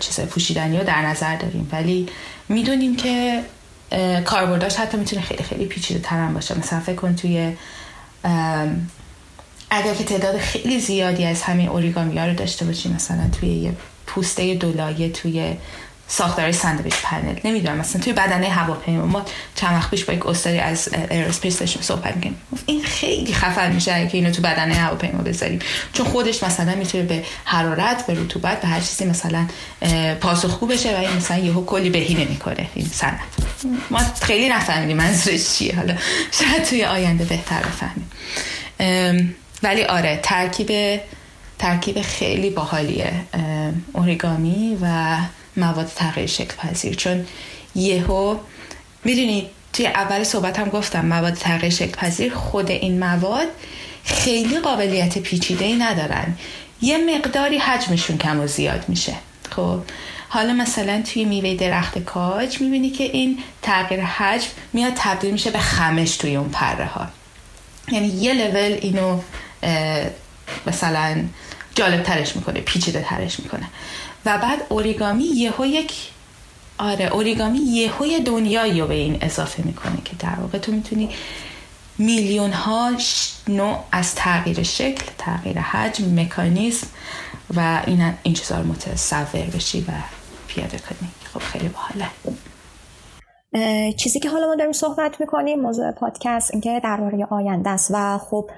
چیزای پوشیدنی رو در نظر داریم. ولی می‌دونیم که کاربرداش حتی می‌تونه خیلی خیلی پیچیده ترم باشه. مثلا فکر کن توی اگر که تعداد خیلی زیادی از همین اوریگامی ها رو داشته باشیم مثلا توی یه پوسته دولایه توی ساختار sandwich panel. نمی‌دونم مثلا توی بدنه هواپیما ما چند وقت پیش با یک استادی از aerospace داشتیم صحبت می‌کنیم این خیلی خفن میشه که اینو تو بدنه هواپیما بذاریم. چون خودش مثلا می‌تونه به حرارت به رطوبت به هر چیزی مثلا پاسخگو بشه و این مثلا یهو کلی بهینه می‌کنه این صنعت. ما خیلی نفهمیدیم منظورش چیه. حالا شاید توی آینده بهتر بفهمیم. ولی آره ترکیب ترکیب خیلی باحالیه. اوریگامی و مواد تغییر شکل پذیر چون یهو می‌دونید توی اول صحبت هم گفتم مواد تغییر شکل پذیر خود این مواد خیلی قابلیت پیچیده ای ندارن. یه مقداری حجمشون کم و زیاد میشه. خب حالا مثلا توی میوه درخت کاج می‌بینی که این تغییر حجم میاد تبدیل میشه به خمش توی اون پره ها. یعنی یه لول اینو مثلا جالب ترش می‌کنه پیچیده ترش می‌کنه. و بعد اوریگامی یهو یک آره اوریگامی یهو دنیایی رو به این اضافه می‌کنه که در واقع تو می‌تونی میلیون ها نوع از تغییر شکل تغییر حجم مکانیزم و این این چیزا رو متصور بشی و پیاده کنی. خب خیلی باحاله. چیزی که حالا ما داریم صحبت می‌کنیم موضوع پادکست اینکه درباره آینده است و خب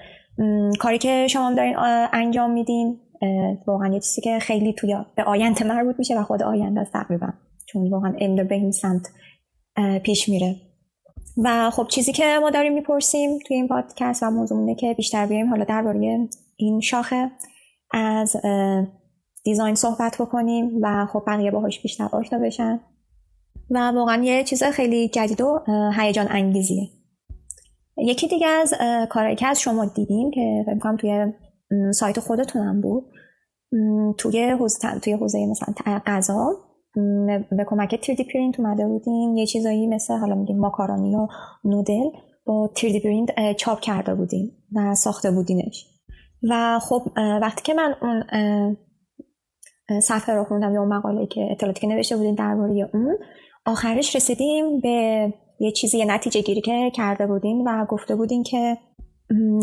کاری که شما دارین انجام میدین. واقعا یه چیزی که خیلی توی به آینده مربوط میشه و خود آینده است تقریبا. چون واقعا علم به این سمت پیش میره. و خب چیزی که ما داریم می‌پرسیم توی این پادکست و موضوع که بیشتر بیایم حالا درباره این شاخه از دیزاین صحبت بکنیم و خب بقیه باهاش بیشتر آشنا بشن. و واقعا یه چیز خیلی جدید و هیجان انگیزیه. یکی دیگه از کارهایی که از شما دیدیم که فکر توی سایت خودتونم بود. توی حوزه توی حوزه مثلا غذا. به کمک 3D پرینت اومده بودیم. یه چیزایی مثل حالا میگیم ماکارونی و نودل با 3D پرینت چاپ کرده بودیم و ساخته بودینش. و خب وقتی که من اون صفحه رو خوندم یا اون مقاله که اطلاعاتی که نوشته بودیم درباره اون آخرش رسیدیم به یه چیزی یه نتیجه گیری که کرده بودیم و گفته بودیم که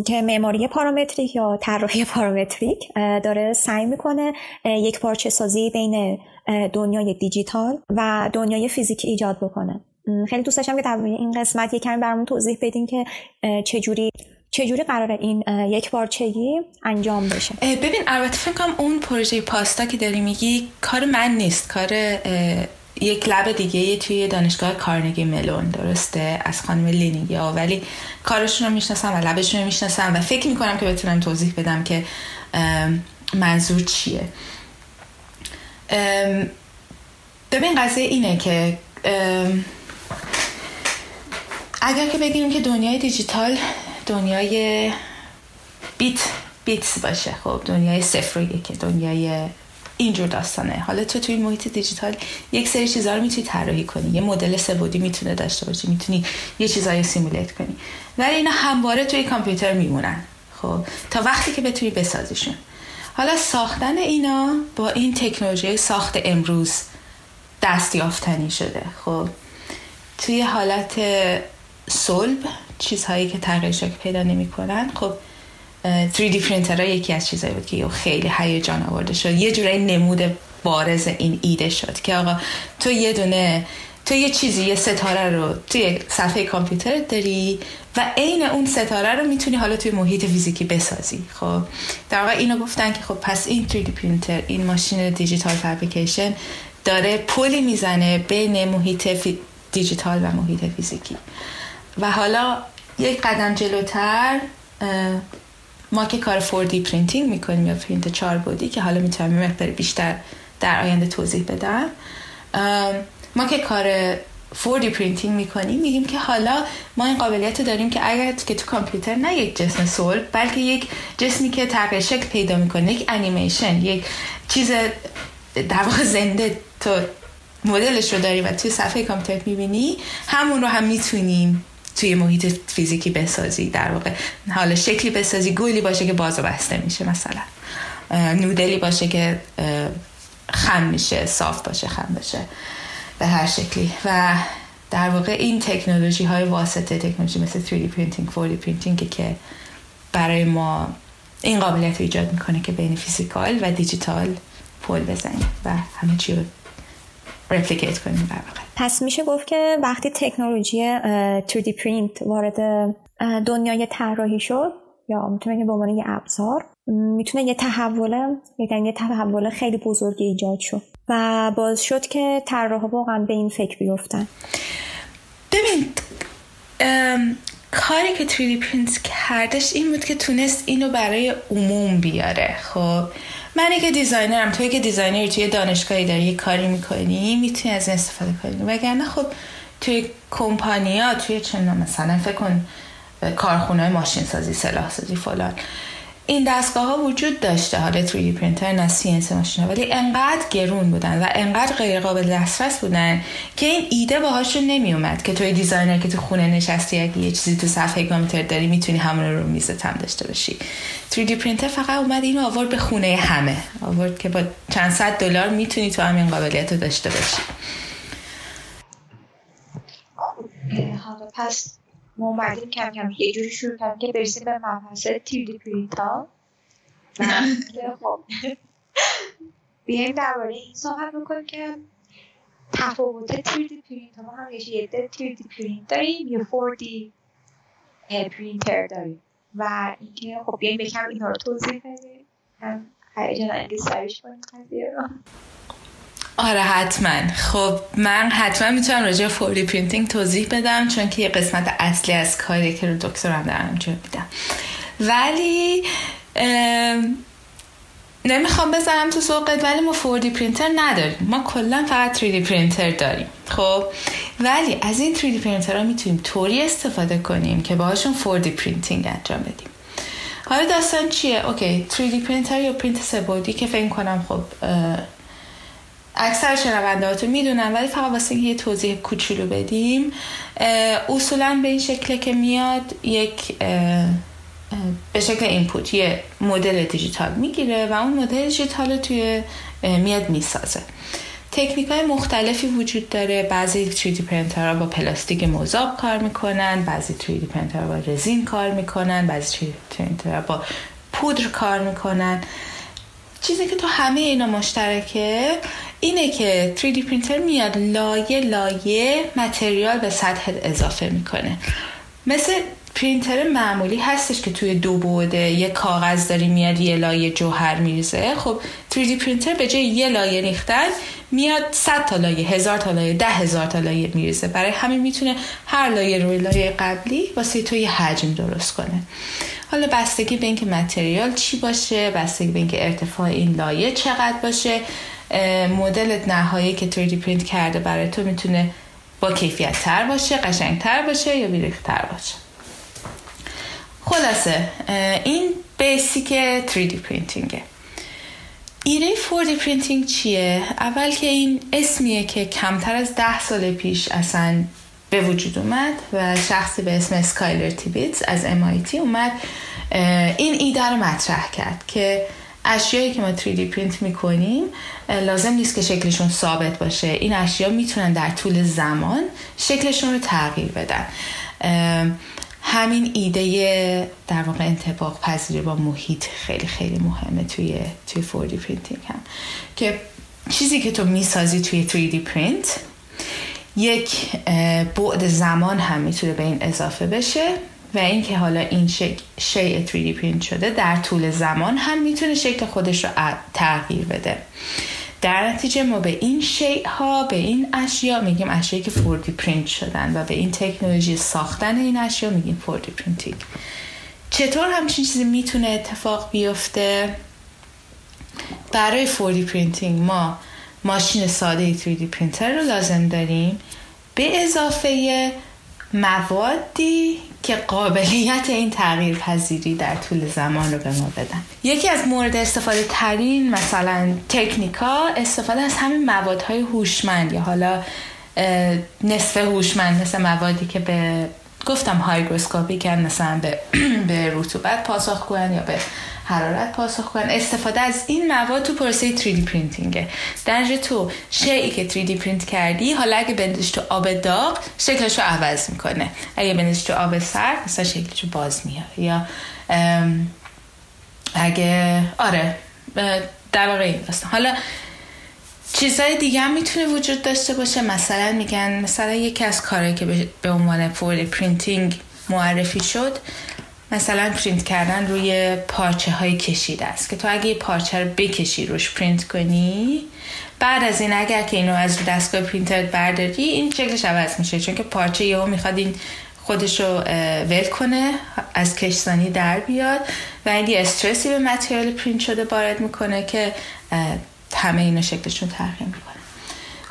که معماری پارامتریک یا طراحی پارامتریک داره سعی می‌کنه یک پارچه سازی بین دنیای دیجیتال و دنیای فیزیکی ایجاد بکنه. خیلی دوست داشتم که در این قسمت یک کمی برامون توضیح بدین که چجوری چجوری قرار این یک پارچگی انجام بشه. ببین البته فکر کنم اون پروژه پاستا که داری میگی کار من نیست. کار یک لب دیگه توی دانشگاه کارنگی ملون درسته؟ از خانم لینیگیا ولی کارشون رو می‌شناسم و لبشون رو می‌شناسم و فکر می‌کنم که بتونم توضیح بدم که منظور چیه. ببین قضیه اینه که اگر که بگیم که دنیای دیجیتال دنیای بیت بیتس باشه خب دنیای صفر و یک دنیای اینجور داستانه. حالا تو توی محیط دیجیتال یک سری چیزها رو می‌تونی طراحی کنی. یه مدل سبودی می‌تونه داشته باشی. می‌تونی یه چیزایی سیمولیت کنی. ولی اینا همواره توی کامپیوتر میمونن. خب تا وقتی که بتونی بسازیشون. حالا ساختن اینا با این تکنولوژی ساخت امروز دستیافتنی شده. خب توی حالت صلب چیزهایی که تغییر شکل پیدا نمی‌کنن خب 3D پرینتر یکی از چیزایی بود که خیلی هیجان آورده شد یه جورایی نمود بارز این ایده شد که آقا تو یه دونه تو یه چیزی یه ستاره رو توی صفحه کامپیوتر داری و عین اون ستاره رو می‌تونی حالا توی محیط فیزیکی بسازی. خب در واقع اینو گفتن که خب پس این 3D پرینتر این ماشین دیجیتال فابریکیشن داره پلی می‌زنه بین محیط دیجیتال و محیط فیزیکی. و حالا یک قدم جلوتر ما که کار 4D printing می‌کنیم یا پرینت چهار بعدی که حالا می‌تونم مقدار بیشتر در آینده توضیح بدم ما که کار 4D printing می‌کنیم میگیم که حالا ما این قابلیت داریم که اگر که تو کامپیوتر نه یک جسم صلب بلکه یک جسمی که تغییر شکل پیدا می‌کنه یک انیمیشن یک چیز در واقع زنده تو مدلش رو داری و توی صفحه کامپیوتر می‌بینی همون رو هم می‌تونیم توی محیط فیزیکی بسازی در واقع. حالا شکلی بسازی گلی باشه که باز بسته میشه مثلا. نودلی باشه که خم میشه صاف باشه خم بشه. به هر شکلی. و در واقع این تکنولوژی های واسطه تکنولوژی مثل 3D printing 4D printing که برای ما این قابلیت رو ایجاد می‌کنه که بین physical و دیجیتال پل بزنیم و همه چی رو replicate کنیم در واقع. پس میشه گفت که وقتی تکنولوژی 3D پرینت وارد دنیای طراحی شد یا می‌تونه به عنوان یه ابزار می‌تونه یه تحول یعنی یه تحول خیلی بزرگی ایجاد شد و باز شد که طراحا واقعا به این فکر بیفتن. ببین کاری که 3D پرینت کردش این بود که تونست اینو برای عموم بیاره خب؟ من که designer م توی که designer ی توی دانشگاهی داری یه کاری می‌کنی می‌تونی از این استفاده کنی. وگرنه خب توی کمپانیا توی چند مثلا فکر کن کارخونه ماشین سازی سلاح سازی فلان. این دستگاه ها وجود داشته حالا 3D پرینتر نه CNC machine ولی انقدر گرون بودن و انقدر غیر قابل دسترس بودن که این ایده باهاشون نمی اومد که توی designer که تو خونه نشستی اگه یه چیزی تو صفحه کامپیوتر داری می‌تونی همون رو میزت هم داشته باشی. 3D پرینتر فقط اومد اینو آورد به خونه همه. آورد که با چند صد دلار می‌تونی تو همین قابلیت رو داشته باشی. حالا پس ما اومدیم کم کم یه جوری شروع کردیم که برسیم به مبحث تیردی پرینتا خب بیایم درباره این صحبت بکنیم که تفاوت تیردی پرینت ما هم یه تیردی پرینت داریم یه فوردی پرینتر داریم و اینکه خب بیایم یکم اینا رو توضیح بدیم هم هیجان انگیز ترش کنیم قضیه رو آره حتما. خب من حتما می‌تونم راجع 4D printing توضیح بدم چون که یه قسمت اصلی از کاری که رو دکترم دارم انجام میدم. ولی نمی‌خوام بزنم تو ذوقت ولی ما 4D پرینتر نداریم. ما کلا فقط 3D پرینتر داریم. خب ولی از این 3D پرینتر ها می‌تونیم طوری استفاده کنیم که باهاشون 4D printing انجام بدیم. حالا داستان چیه؟ okay 3D پرینتر یا پرینت سه بعدی که فکر کنم خب اکثر شنوندهات رو می‌دونن ولی فقط واسه یه توضیح کوچولو بدیم اصولا به این شکل که میاد یک به شکل input یه مدل دیجیتال می‌گیره و اون مدل دیجیتال توی میاد می‌سازه. تکنیک های مختلفی وجود داره. بعضی 3D پرینترها با پلاستیک مذاب کار می‌کنن بعضی 3D پرینترها با رزین کار می‌کنن بعضی 3D پرینترها با پودر کار می‌کنن. چیزی که تو همه اینا مشترکه اینه که 3D پرینتر میاد لایه لایه material به سطح اضافه می‌کنه. مثل پرینتر معمولی هستش که توی دو بعده یه کاغذ داری میاد یه لایه جوهر میریزه. خب 3D پرینتر به جای یه لایه ریختن میاد 100 تا لایه هزار تا لایه ده هزار تا لایه میریزه. برای همین می‌تونه هر لایه روی لایه قبلی واسه تو حجم درست کنه. حالا بستگی به اینکه material چی باشه بستگی به اینکه ارتفاع این لایه چقدر باشه مدل نهایی که 3D پرینت کرده برای تو می‌تونه با کیفیت تر باشه قشنگ تر باشه یا بیریخت تر باشه خلاصه این basic 3D printing ه ایده 4D printing چیه؟ اول که این اسمیه که کمتر از ده سال پیش اصلا به وجود اومد و شخصی به اسم اسکایلر تیبیتز از MIT اومد این ایده رو مطرح کرد که اشیایی که ما 3D پرینت می‌کنیم لازم نیست که شکلشون ثابت باشه. این اشیا می‌تونن در طول زمان شکلشون رو تغییر بدن. همین ایده در واقع انطباق پذیری با محیط خیلی خیلی مهمه توی توی 4D printing هم. که چیزی که تو می‌سازی توی 3D پرینت یک بعد زمان هم می‌تونه به این اضافه بشه و اینکه حالا این شیء 3D پرینت شده در طول زمان هم می‌تونه شکل خودش رو تغییر بده. در نتیجه ما به این شیء ها به این اشیا میگیم اشیایی که 4D پرینت شدن و به این تکنولوژی ساختن این اشیا میگیم 4D printing. چطور همچین چیزی می‌تونه اتفاق بیفته؟ برای 4D printing ما ماشین ساده 3D پرینتر رو لازم داریم. به اضافه موادی که قابلیت این تغییر پذیری در طول زمان رو به ما بدن. یکی از مورد استفاده ترین مثلا تکنیکا استفاده از همین موادهای هوشمند یا حالا نصف هوشمند مثل موادی که به گفتم هایگروسکوپیکن مثلا به, به رطوبت پاسخ یا به حرارت پاسخ کنن. استفاده از این مواد تو پروسه 3D پرینتینگه. در تو شیئی که 3D پرینت کردی حالا اگه بندازش تو آب داغ شکلش رو عوض می‌کنه. اگه بندازش تو آب سرد مثلا شکلش رو باز میاره یا اگه آره در واقع این حالا چیزهای دیگه هم می‌تونه وجود داشته باشه. مثلا میگن مثلا یکی از کارهایی که به عنوان 4D printing معرفی شد مثلا پرینت کردن روی پارچه های کشیده است که تو اگه یه پارچه رو بکشی روش پرینت کنی بعد از این اگر که اینو از دستگاه پرینتر برداری این شکلش عوض میشه چون که پارچه یهو می‌خواد این خودش رو ول کنه از کشسانی در بیاد و این یه استرسی به متریال پرینت شده وارد می‌کنه که همه اینا شکلشون تغییر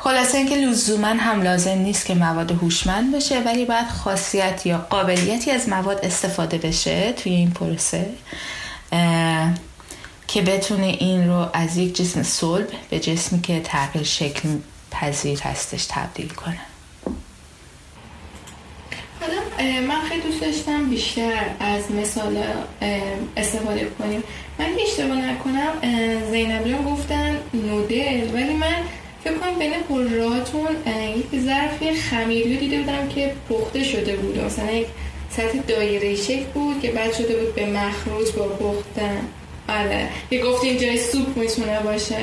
خلاصه اینکه لزوما هم لازم نیست که مواد هوشمند باشه ولی باید خاصیت یا قابلیتی از مواد استفاده بشه توی این پروسه که بتونه این رو از یک جسم صلب به جسمی که تغییر شکل پذیر هستش تبدیل کنه. من خیلی دوست داشتم بیشتر از مثال استفاده کنیم. من اشتباه نکنم زینبیان گفتن نودل ولی من فکر کنم بین پروژهاتون یک ظرف خمیری دیده بودم که پخته شده بود. مثلا یک سطح دایره شکل بود که بعد شده بود به مخروط با پختن. آره. یه گفتی اینجای سوپ می‌تونه باشه.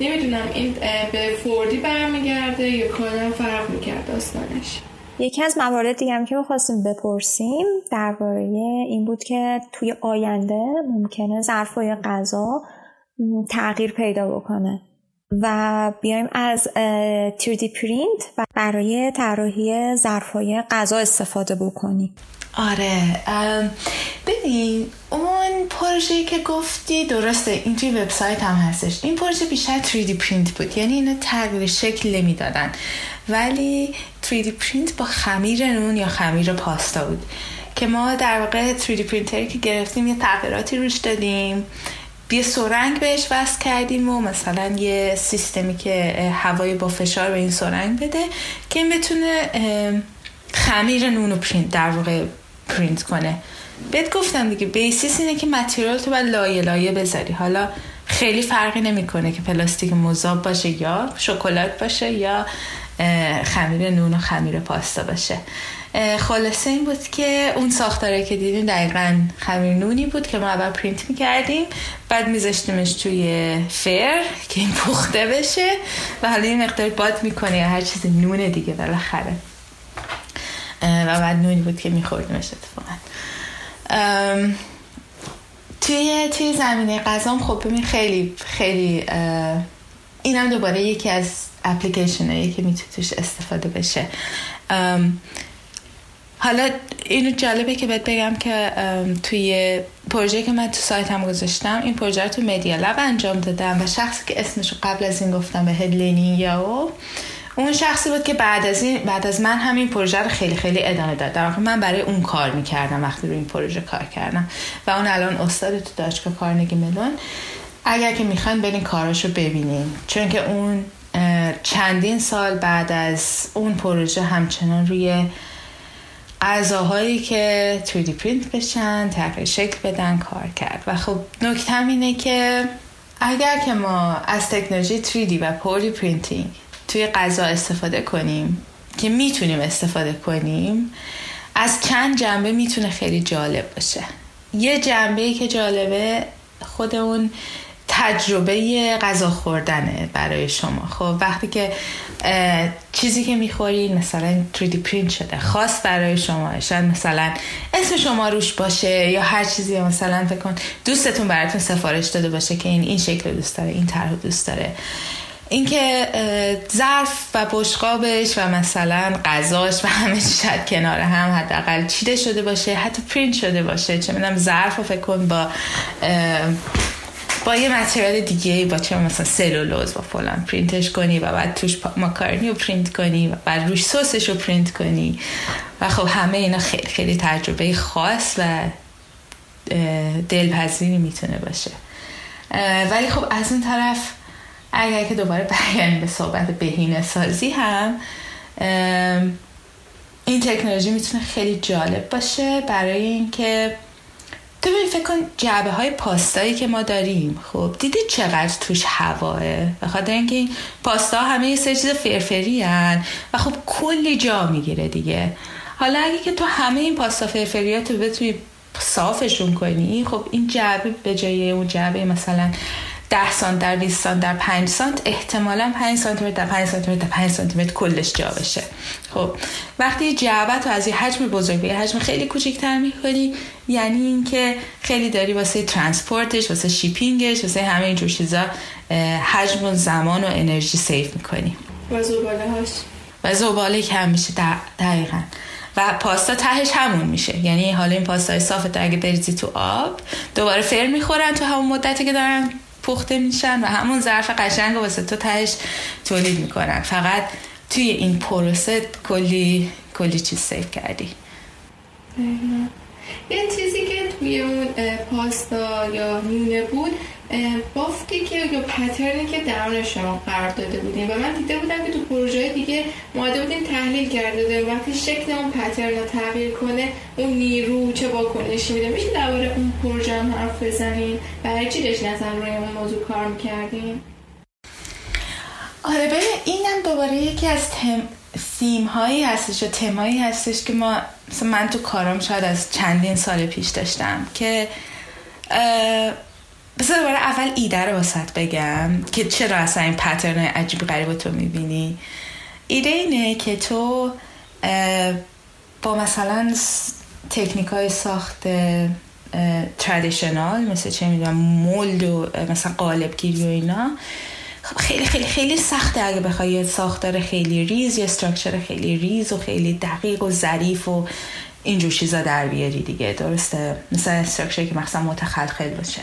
نمی‌دونم این به فوردی برمیگرده یا کلا فرق می‌کرد داستانش. یکی از موارد دیگه هم که می‌خواستیم بپرسیم درباره این بود که توی آینده ممکنه ظرفای غذا تغییر پیدا بکنه. و بیایم از 3D پرینت برای طراحی ظرفهای غذا استفاده بکنیم. آره ببین اون پروژه که گفتی درسته این توی وبسایت هم هستش. این پروژه بیشتر 3D پرینت بود یعنی اینا تغییر شکل نمی‌دادن. ولی 3D پرینت با خمیر نون یا خمیر پاستا بود که ما در واقع 3D پرینتری که گرفتیم یه تغییراتی روش دادیم. یه سرنگ بهش وصل کردیم و مثلا یه سیستمی که هوای با فشار به این سرنگ بده که این بتونه خمیر نون رو پرینت در واقع پرینت کنه. بهت گفتم دیگه basis اینه که material تو باید لایه لایه بذاری. حالا خیلی فرقی نمی‌کنه که پلاستیک مذاب باشه یا شکلات باشه یا خمیر نون و خمیر پاستا باشه. خلاصه این بود که اون ساختاره که دیدیم دقیقا خمیر نونی بود که ما اول پرینت می‌کردیم بعد میذاشتیمش توی فر که این پخته بشه و حالا این مقدار باد می‌کنه یا هر چیز نون دیگه بالاخره. و بعد نونی بود که میخوردیمش اتفاقا. توی توی زمینه غذام خب ببین خیلی خیلی اینم دوباره یکی از اپلیکیشن که می‌تونه توش استفاده بشه. حالا اینو جالبه که بهت بگم که توی پروژه که من تو سایت هم گذاشتم این پروژه رو تو مدیا لب انجام دادم و شخصی که اسمش قبل از این گفتم به هدلینی یا اون شخصی بود که بعد از این بعد از من همین پروژه رو خیلی خیلی ادامه داد. در واقع من برای اون کار می‌کردم وقتی روی این پروژه کار کردم. و اون الان استاد تو دانشگاه کارنگی ملون اگر که می‌خواین برین کاراشو ببینین چون که اون چندین سال بعد از اون پروژه همچنان روی غذاهایی که 3D پرینت بشن تغییر شکل بدن کار کرد. و خب نکتم اینه که اگر که ما از تکنولوژی 3D و 4D printing توی غذا استفاده کنیم که می‌تونیم استفاده کنیم از چند جنبه می‌تونه خیلی جالب باشه. یه جنبه که جالبه خود اون تجربه غذا خوردنه برای شما. خب وقتی که چیزی که می‌خورین مثلا 3D پرینت شده خاص برای شما شاید مثلا اسم شما روش باشه یا هر چیزی مثلا فکر کن دوستتون براتون سفارش داده باشه که این این شکل دوست داره این طرح دوست داره. اینکه ظرف و بشقابش و مثلا غذاش و همه شاید کنار هم حداقل چیده شده باشه حتی پرینت شده باشه. چه می‌دونم ظرف فکر کن با با یه material دیگه با چه مثلا سلولوز با فلان پرینتش کنی و بعد توش ماکارنی رو پرینت کنی و بعد روش سسش رو پرینت کنی. و خب همه اینا خیلی خیلی تجربه خاص و دلپذیری می‌تونه باشه. ولی خب از اون طرف اگر که دوباره برگردیم به صحبت بهینه سازی هم این تکنولوژی می‌تونه خیلی جالب باشه برای اینکه تو ببین فکر کن جعبه های پاستایی که ما داریم خب دیدی چقدر توش هواه؟ بخاطر اینکه این پاستا همه یه سری چیز فرفری هن و خب کلی جا می‌گیره دیگه. حالا اگه که تو همه این پاستا فرفریات رو بتونی صافشون کنی خب این جعبه به جای اون جعبه مثلا 10 سانت در 20 سانت در 5 سانت احتمالا 5 سانتی متر در 5 سانتی متر در 5 سانتی متر کلش جا بشه. خب وقتی جعبه تو از یه حجم بزرگ به یه حجم خیلی کوچیک‌تر می‌کنی یعنی اینکه خیلی داری واسه transport ش واسه shipping ش واسه همه اینجور چیزا حجم و زمان و انرژی save می‌کنی. و زباله هاش و زباله کم میشه دقیقا. و پاستا تهش همون میشه. یعنی حالا این پاستای صافت اگه بریزی تو آب دوباره فر می‌خورن تو همون مدتی که دارن پخته میشن و همون ظرف قشنگ واسه تو تهش تولید می‌کنن. فقط توی این پروسه کلی کلی چیز سیف کردی. یه چیزی که توی اون پاستا یا نونه بود بافتی که یا پترنی که درون شما قرار داده بودیم و من دیده بودم که تو پروژه دیگه ماده بودیم تحلیل کرده وقتی شکل اون پترن رو تغییر کنه اون نیرو چه واکنشی میده؟ میشه درباره اون پروژه هم حرف بزنین؟ برای چی داشت نظر روی اون موضوع کار می‌کردیم آره ببین اینم دوباره یکی از تم... سیم هایی هستش و تمایی هستش که ما مثلا من تو کارم شاید از چندین سال پیش داشتم که بذار دوباره اول ایده رو واسط بگم که چرا اصلا این پترن عجیب غریب تو می‌بینی. ایده اینه که تو با مثلا تکنیک های ساخت تردیشنال مثل چه می‌دونم مولد و مثلا قالبگیری و اینا خیلی خیلی خیلی سخته اگه بخوای ساختار خیلی ریز یا structure خیلی ریز و خیلی دقیق و ظریف و اینجور چیزا در بیاری دیگه. درسته؟ مثل structure که مثلا متخلخل باشه.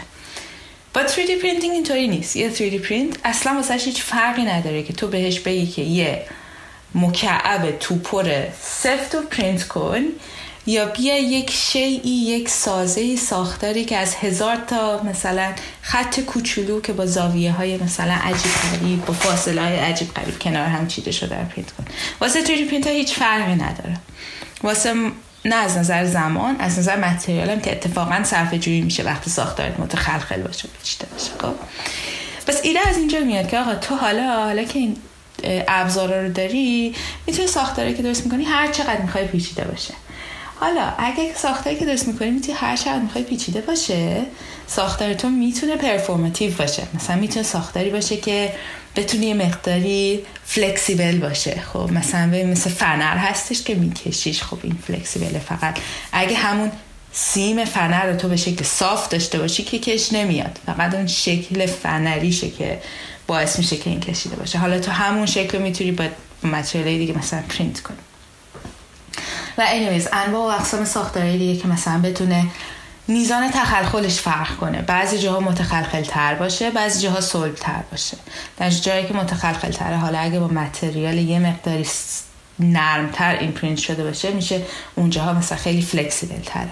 با 3D printing اینطوری نیست. یه 3D پرینت اصلا واسه هیچ فرقی نداره که تو بهش بگی که یه مکعب توپر سفت و پرینت کن. یا بیا یک شیئی یک سازه ساختاری که از هزار تا مثلا خط کوچولو که با زاویه های مثلا عجیب غریب با فاصله های عجیب غریب کنار هم چیده شده پرینت کن. واسه 3D پرینت ها هیچ فرقی نداره. واسه نه از نظر زمان از نظر material هم که اتفاقا صرفه جویی میشه وقتی ساختارت متخلخل باشه پیچیده باشه. خب؟ پس ایده از اینجا میاد که آقا تو حالا حالا که این ابزارا رو داری می‌تونی ساختاری که درست می‌کنی هر چقدر می‌خوای پیچیده باشه. حالا اگه ساختاری که درست می‌کنی می‌تونی هر چقدر می‌خوای پیچیده باشه. ساختارتون می‌تونه performative باشه. مثلا می‌تونه ساختاری باشه که بتونی یه مقداری flexible باشه. خب مثلا به مثل فنر هستش که میکشیش. خب این flexible ه فقط. اگه همون سیم فنر رو تو به شکل صاف داشته باشی که کش نمیاد. فقط اون شکل فنریشه که باعث میشه که این کشیده باشه. حالا تو همون شکل می‌تونی با material ی دیگه مثلا پرینت کنی. و anyways انواع و اقسام ساختاری دیگه که مثلا بتونه میزان تخلخلش فرق کنه. بعضی جاها متخلخل تر باشه بعضی جاها صلب تر باشه. در جایی که متخلخل تره حالا اگه با material یه مقداری نرمتر این پرینت شده باشه میشه اونجاها مثلا خیلی flexible تره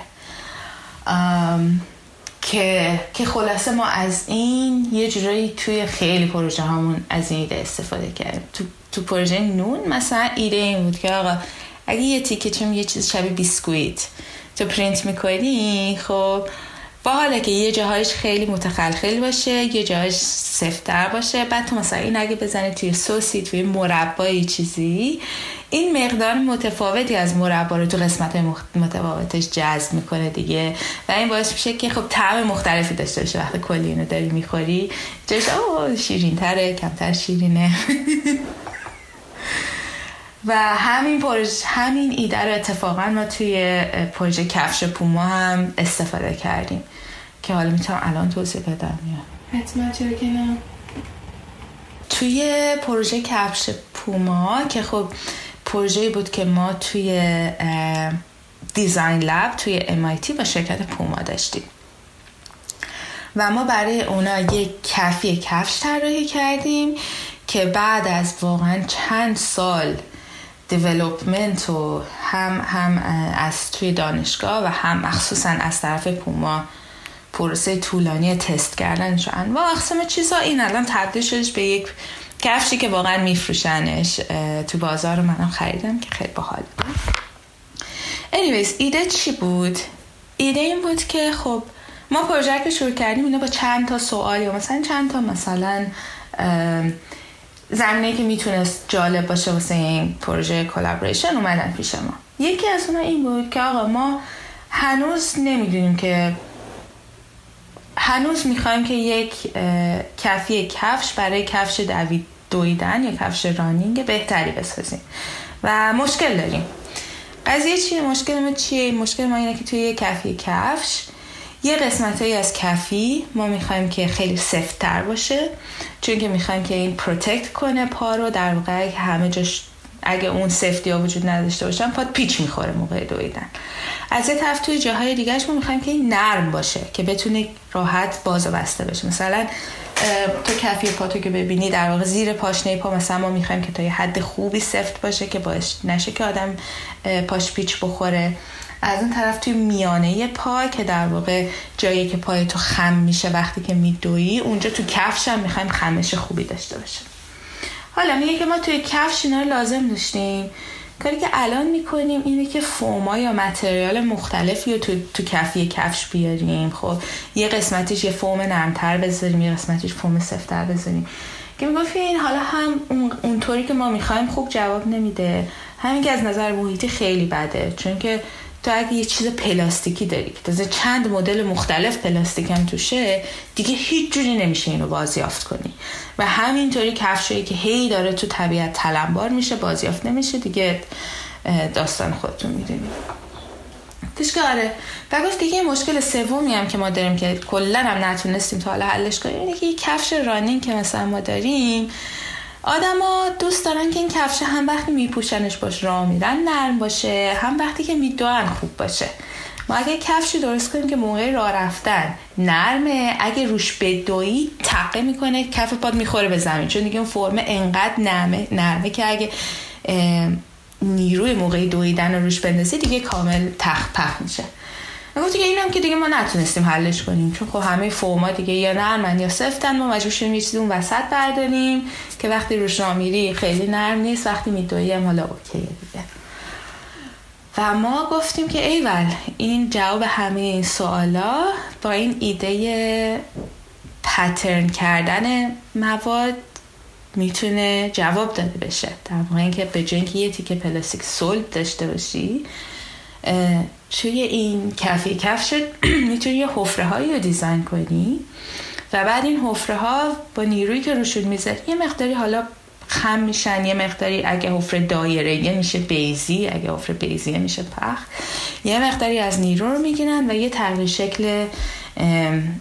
که که خلاصه ما از این یه جورایی توی خیلی پروژه همون از این ایده استفاده کردیم. تو, تو پروژه نون مثلا ایده این بود که آقا اگه یه تیکه چم یه چیز شبیه بیسکویت تو پرینت می‌کنی خب با حالا که یه جاهایش خیلی متخلخل باشه یه جاهایش سفتر باشه بعد تو مثلا این اگه بزنی توی سوسی توی مربایی چیزی این مقدار متفاوتی از مربا رو تو قسمت های متفاوتش جذب می‌کنه دیگه. و این باعث میشه که خب طعم مختلفی داشته باشه. وقتی کلی اینو داری می‌خوری جاش اوه شیرین تره کمتر شیرینه. و همین پروژه همین ایده رو اتفاقا ما توی پروژه کفش پوما هم استفاده کردیم که حالا می‌تونم الان توضیح بدم حتما چرا که نه. توی پروژه کفش پوما که خب پروژه بود که ما توی دیزاین لب توی MIT با شرکت پوما داشتیم. و ما برای اونا یک کفی کفش طراحی کردیم که بعد از واقعا چند سال دیولوپمنت و هم هم از توی دانشگاه و هم مخصوصا از طرف پوما پروسه طولانی تست کردنش و انواع اقسام چیزا این الان تبدیل شدش به یک کفشی که واقعا میفروشنش. تو بازار منم خریدم که خیلی باحال بود. Anyways ایده چی بود؟ ایده این بود که خب ما پروژه که شروع کردیم اینو با چند تا سوال یا مثلا چند تا مثلا زمینه که می‌تونست جالب باشه واسه این پروژه collaboration اومدن پیش ما. یکی از اونها این بود که آقا ما هنوز نمی‌دونیم که هنوز می‌خوایم که یک کفی کفش برای کفش دوید دویدن یا کفش running بهتری بسازیم. و مشکل داریم. قضیه چیه؟ مشکل ما چیه؟ مشکل ما اینه که توی یک کفی کفش یه قسمت از کفی ما می‌خوایم که خیلی سفتتر باشه چون که می‌خوایم که این protect کنه پا رو در واقع همه جاش اگه اون سفتی ها وجود نداشته باشن پات پیچ می‌خوره موقع دویدن. از یه طرف توی جاهای دیگهش ما می‌خوایم که این نرم باشه که بتونه راحت باز و بسته بشه. مثلا تو کفی پاتو که ببینی در واقع زیر پاشنه پا مثلا ما می‌خوایم که تا یه حد خوبی سفت باشه که باعث نشه که آدم پاش پیچ بخوره. از اون طرف توی میانه پا که در واقع جایی که پای تو خم میشه وقتی که میدویی اونجا تو کفش هم می‌خوایم خمش خوبی داشته باشه حالا میگه که ما توی کفش اینا لازم داشتیم. کاری که الان می‌کنیم اینه که فوما یا متریال مختلفی رو تو, تو کفی کفش بیاریم. خب یه قسمتش یه فوم نرمتر بذاریم یه قسمتش فوم سفتر بذاریم. که می‌گفت این حالا هم اونطوری که ما می‌خوایم خوب جواب نمیده. همین که از نظر محیطی خیلی بده. چون که تو اگه یه چیز پلاستیکی داری که چند مدل مختلف پلاستیک هم توشه دیگه هیچ جوری نمیشه اینو بازیافت کنی. و همینطوری کفشایی که هی داره تو طبیعت تلمبار میشه بازیافت نمیشه دیگه داستان خودتون می‌دونی. که آره. و گفت دیگه مشکل سومی هم که ما داریم که کلا هم نتونستیم تا حالا حلش کنیم اینه که کفش رانینگ که مثلا ما داریم آدما دوست دارن که این کفش هم وقتی میپوشنش باش راه میرن نرم باشه. هم وقتی که میدوان خوب باشه. ما اگه کفشی درست کنیم که موقع راه رفتن نرمه. اگه روش بدویی تقه می‌کنه کف پاد می‌خوره به زمین. چون دیگه اون فرم انقدر نرمه, نرمه که اگه نیروی موقع دویدن رو روش بندازی دیگه کامل تخ پخ میشه. گفت دیگه اینم که دیگه ما نتونستیم حلش کنیم چون خب همه فرما دیگه یا نرمن یا سفتن ما مجبور شدیم یه چیزی اون وسط برداریم که وقتی روش میری خیلی نرم نیست وقتی میدویی هم حالا اوکیه دیگه. و ما گفتیم که ایول این جواب همه این سوالا با این ایده پترن کردن مواد می‌تونه جواب داده بشه. در واقع اینکه به جای یه تیکه پلاستیک سولد داشته باشی توی این کفی کفش می‌تونی یه حفره هایی رو دیزاین کنی و بعد این حفره ها با نیرویی که روشون می‌زد یه مقداری حالا خم میشن یه مقداری اگه حفره دایره یه میشه بیزی اگه حفره بیزی میشه پخ یه مقداری از نیرو رو می‌گیرن و یه تغییر شکل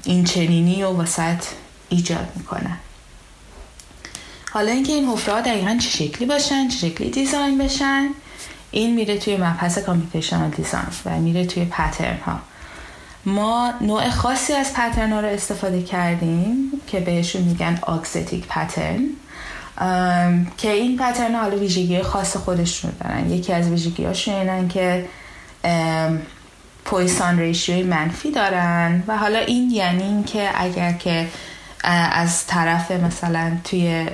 این چنینی و وسط ایجاد می‌کنن. حالا اینکه این حفره ها دقیقا چه شکلی باشن چه شکلی دیزاین بشن این میره توی مبحث کامپیوتیشنال دیزاین و میره توی پترن ها. ما نوع خاصی از پترن ها رو استفاده کردیم که بهشون میگن آکزتیک پترن که این پترن ها حالا ویژگی خاص خودشون دارن. یکی از ویژگی هاشون اینن که پویسان ریشیوی منفی دارن و حالا این یعنی این که اگر که از طرف مثلا توی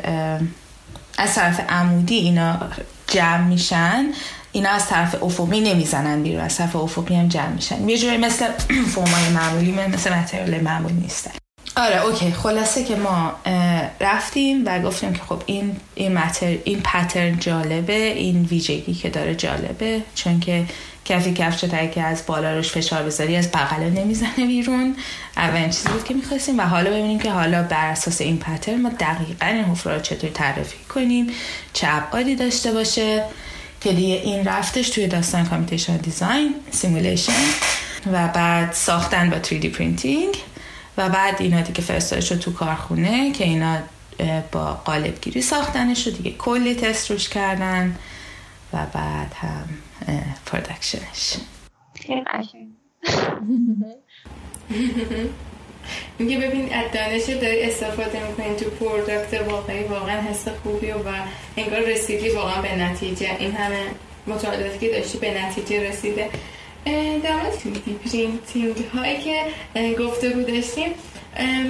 از طرف عمودی اینا جمع میشن اینا از طرف افقی نمی‌زنن بیرون از طرف افقی هم جمع میشن. یه جوری مثل فرمای معمولی مثل متریال معمولی نیستن آره okay. خلاصه که ما رفتیم و گفتیم که خب این این متر این pattern جالبه این ویژگی که داره جالبه چون که کفی کفش تا که از بالا روش فشار بذاری از بغل نمی‌زنه بیرون. اولین چیزی بود که می‌خواستیم و حالا ببینیم که حالا بر اساس این pattern ما دقیقا این حفره رو چطور تعریفی کنیم چه ابعادی داشته باشه. که دیگه این رفتش توی داستان computation design simulation و بعد ساختن با 3D printing و بعد اینا دیگه فرستاده شد تو کارخونه که اینا با قالب گیری ساختنش رو دیگه کلی تست روش کردن و بعد هم production ش میگه ببین از دانش داری استفاده می‌کنی تو product واقعی واقعا حس خوبی و, انگار رسیدی واقعا به نتیجه. این همه مطالعاتی که داشتی به نتیجه رسیده. در مورد 3D printing هایی که گفته بود داشتیم.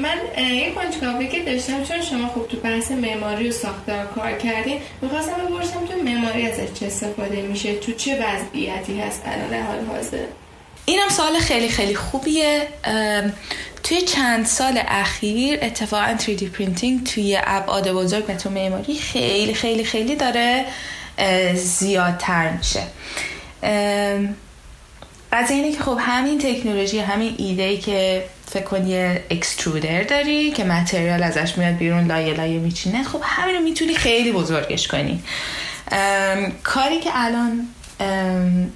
من یه کنجکاوی که داشتم چون شما خوب تو بحث معماری و ساختار کار کردین می‌خواستم بپرسم تو معماری ازش چه استفاده میشه؟ تو چه وضعیتی هست؟ الان حال حاضر. اینم سوال خیلی خیلی خوبیه. توی چند سال اخیر اتفاقا 3D printing توی ابعاد بزرگ و تو معماری خیلی خیلی خیلی داره زیادتر میشه. از اینه که خب همین تکنولوژی همین ایده ای که فکر کنی اکسترودر داری که متریال ازش میاد بیرون لایه لایه میچینه خب همین رو می‌تونی خیلی بزرگش کنی. کاری که الان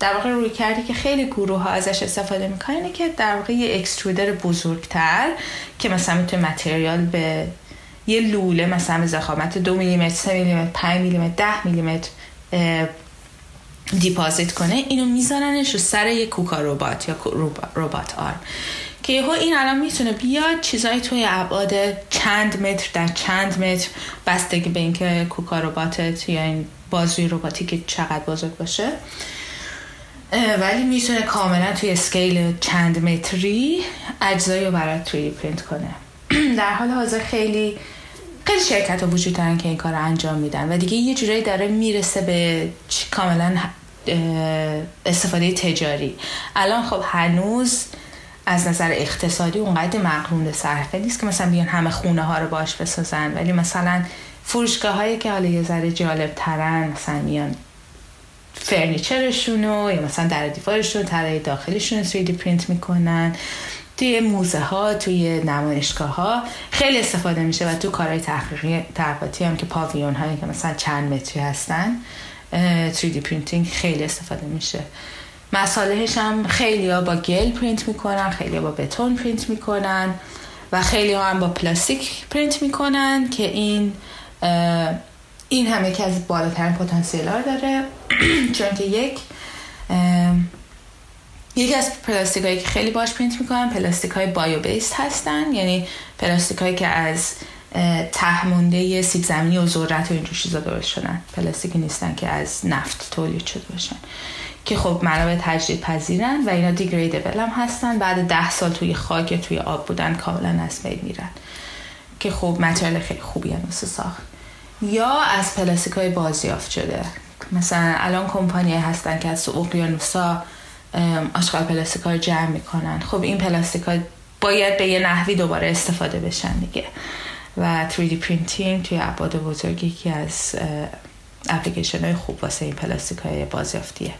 در واقع روی کردی که خیلی گروه ها ازش استفاده می‌کنه که در واقع یه اکسترودر بزرگتر که مثلا می‌تونه متریال به یه لوله مثلا به زخامت دو میلیمتر سه میلیمتر پنج میلیمتر ده میلیمتر دیپازیت کنه اینو میذارنش رو سر یه کوکا ربات یا ربات آرم. که یهو این الان می‌تونه بیاد چیزایی توی ابعاد چند متر در چند متر بستگی به اینکه کوکا رباتت یا این بازوی رباتی که چقدر بزرگ باشه. ولی می‌تونه کاملا توی اسکیل چند متری اجزایی رو برای 3D پرینت کنه. در حال حاضر خیلی خیلی شرکت ها وجود دارن که این کار رو انجام میدن. و دیگه یه جورایی داره می‌رسه به کاملا استفاده تجاری. الان خب هنوز از نظر اقتصادی اونقدر مقرون صرفه نیست که مثلا بیان همه خونه ها رو باش بسازن. ولی مثلا فروشگاه هایی که حالا یه ذره جالب ترن مثلا میان furniture شون یا مثلا در دیوارشون طرح داخلیشون 3D پرینت می‌کنن. توی موزه ها توی نمایشگاه ها خیلی استفاده میشه و تو کارهای تحقیقی تحقیقاتی هم که پاویون هایی که مثلا چند متری هستن 3D printing خیلی استفاده میشه. مسالهش هم خیلی ها با گل پرینت می‌کنن خیلی ها با بتون پرینت می‌کنن و خیلی ها هم با پلاستیک پرینت می‌کنن که این این هم یکی از بالاترین پتانسیل ها داره. چون که یک یکی از پلاستیک هایی که خیلی باش پرینت می‌کنن پلاستیک های bio-based هستن. یعنی پلاستیک هایی که از ته‌مونده سیب زمینی و ذرت و اینجور چیزا درست شدن. پلاستیکی نیستن که از نفت تولید شده باشن. که خب منابع تجدید پذیرن و اینا degradable هم هستن. بعد ده سال توی خاک توی آب بودن کاملا از بین میرن. که خب material خیلی خوبی هم ساخت. یا از پلاستیک های بازیافت شده؟ مثلا الان کمپانی هستن که از اقیانوسا آشغال پلاستیک ها رو جمع می‌کنن. خب این پلاستیک ها باید به یه نحوی دوباره استفاده بشن دیگه. و 3D printing توی ابعاد بزرگی که از اپلیکیشن های خوب واسه این پلاستیک های بازیافتیه.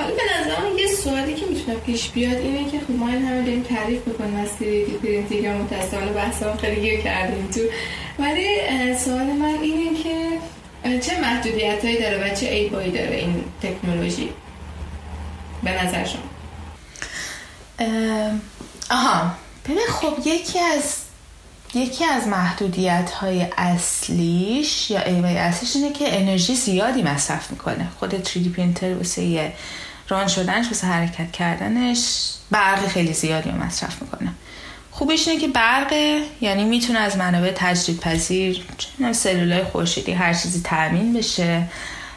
حالا به نظرم یه سوالی که می‌تونه پیش بیاد اینه که خب ما این همه داریم تعریف می‌کنیم از 3D printing یا بحث هم خیلی گیر کردیم تو. ولی سوال من اینه که چه محدودیت هایی داره و چه ایبایی داره این تکنولوژی؟ به نظر شما. آها. ببین خب یکی از یکی از محدودیت های اصلیش یا ایوای اصلیش اینه که انرژی زیادی مصرف می‌کنه. خود 3D پرینتر واسه ران شدنش واسه حرکت کردنش برق خیلی زیادی رو مصرف می‌کنه. خوبش اینه که برق یعنی می‌تونه از منابع تجدید پذیر سلولای خورشیدی هر چیزی تأمین بشه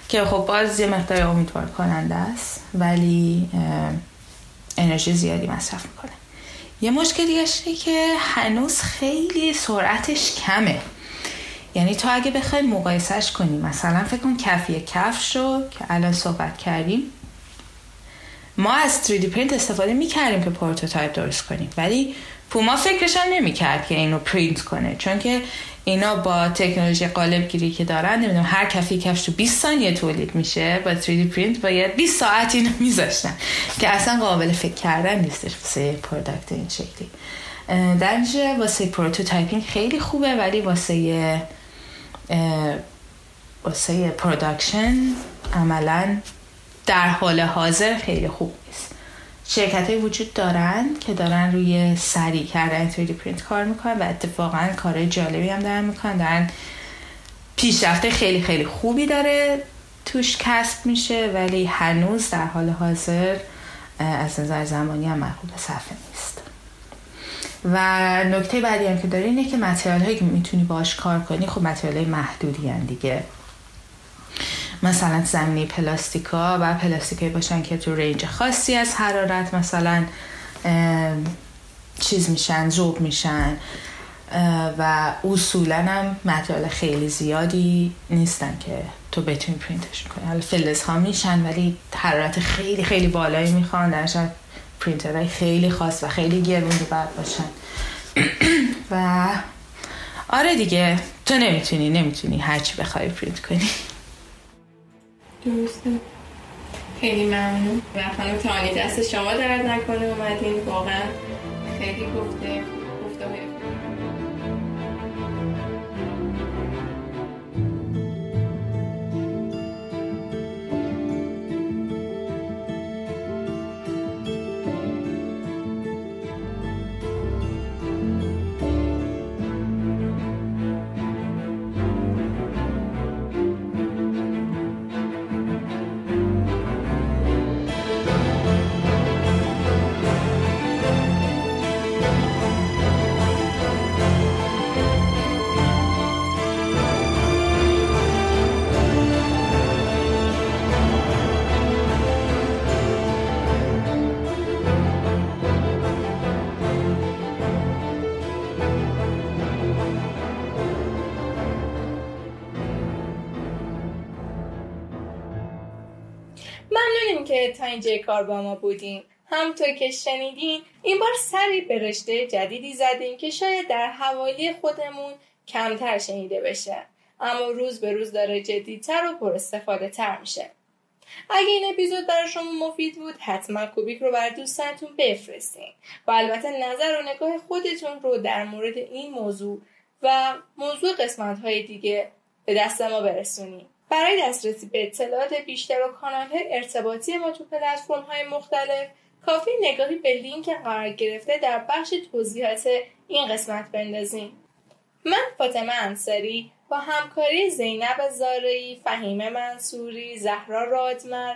که خب باز یه مقدار امیدوار کننده است ولی انرژی زیادی مصرف می‌کنه. یه مشکل دیگه که هنوز خیلی سرعتش کمه. یعنی تو اگه بخوای مقایسهش کنی مثلا فکر کن کفی کفش رو که الان صحبت کردیم ما از 3D پرینت استفاده می‌کردیم که prototype درست کنیم. ولی پوما فکرش هم نمی‌کرد که اینو پرینت کنه. چون که اینا با تکنولوژی قالب گیری که دارن نمی‌دونم هر کفی کفش تو 20 ثانیه تولید میشه با 3D پرینت باید 20 ساعت اینو میذاشتن. که اصلا قابل فکر کردن نیستش واسه product این شکلی. در واسه prototyping خیلی خوبه ولی واسه واسه production عملا در حال حاضر خیلی خوب نیست. شرکت های وجود دارن که دارن روی سریع کردن 3D پرینت کار می‌کنن و اتفاقا کار جالبی هم دارن می‌کنن. دارن پیشرفته خیلی خیلی خوبی داره. توش کسب میشه ولی هنوز در حال حاضر از نظر زمانی هم مقرون به صرفه نیست. و نکته بعدی هم که داره اینه که material هایی که می‌تونی باش کار کنی خب material های محدودی هن دیگه. مثلا زمینی پلاستیکا و پلاستیکایی باشن که تو range خاصی از حرارت مثلا چیز میشن ذوب میشن و اصولا هم material خیلی زیادی نیستن که تو بتونی پرینتش کنی. حالا فلز ها میشن ولی حرارت خیلی خیلی بالایی می‌خوان. در پرینترهای خیلی خاص و خیلی گرونی باید باشن. و آره دیگه تو نمی‌تونی نمی‌تونی هرچی بخوای پرینت کنی. درسته. خیلی ممنون. و خانم تانی دست شما درد نکنه اومدین واقعا خیلی گفته. که تا اینجا کار با ما بودیم همطور که شنیدین این بار سری به رشته جدیدی زدیم که شاید در حوالی خودمون کمتر شنیده بشه. اما روز به روز داره جدیدتر و پر استفاده تر میشه. اگه این اپیزود برای شما مفید بود حتما کوبیک رو بر دوستانتون بفرستین. و البته نظر و نگاه خودتون رو در مورد این موضوع و موضوع قسمت های دیگه به دست ما برسونیم برای دسترسی به اطلاعات بیشتر و کانال ارتباطی ما تو پلتفرم های مختلف کافی نگاهی به لینک قرار گرفته در بخش توضیحات این قسمت بندازیم من فاطمه انصاری با همکاری زینب زارعی، فهیمه منصوری، زهرا رادمر،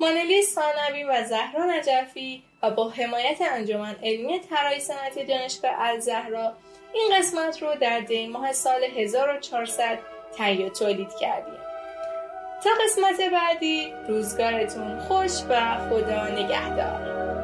مانلی سانوی و زهرا نجفی و با حمایت انجمن علمی طراحی صنعتی دانشگاه الزهرا این قسمت رو در دی ماه سال 1400 تهیه تولید کردیم. تا قسمت بعدی روزگارتون خوش و خدا نگهدار.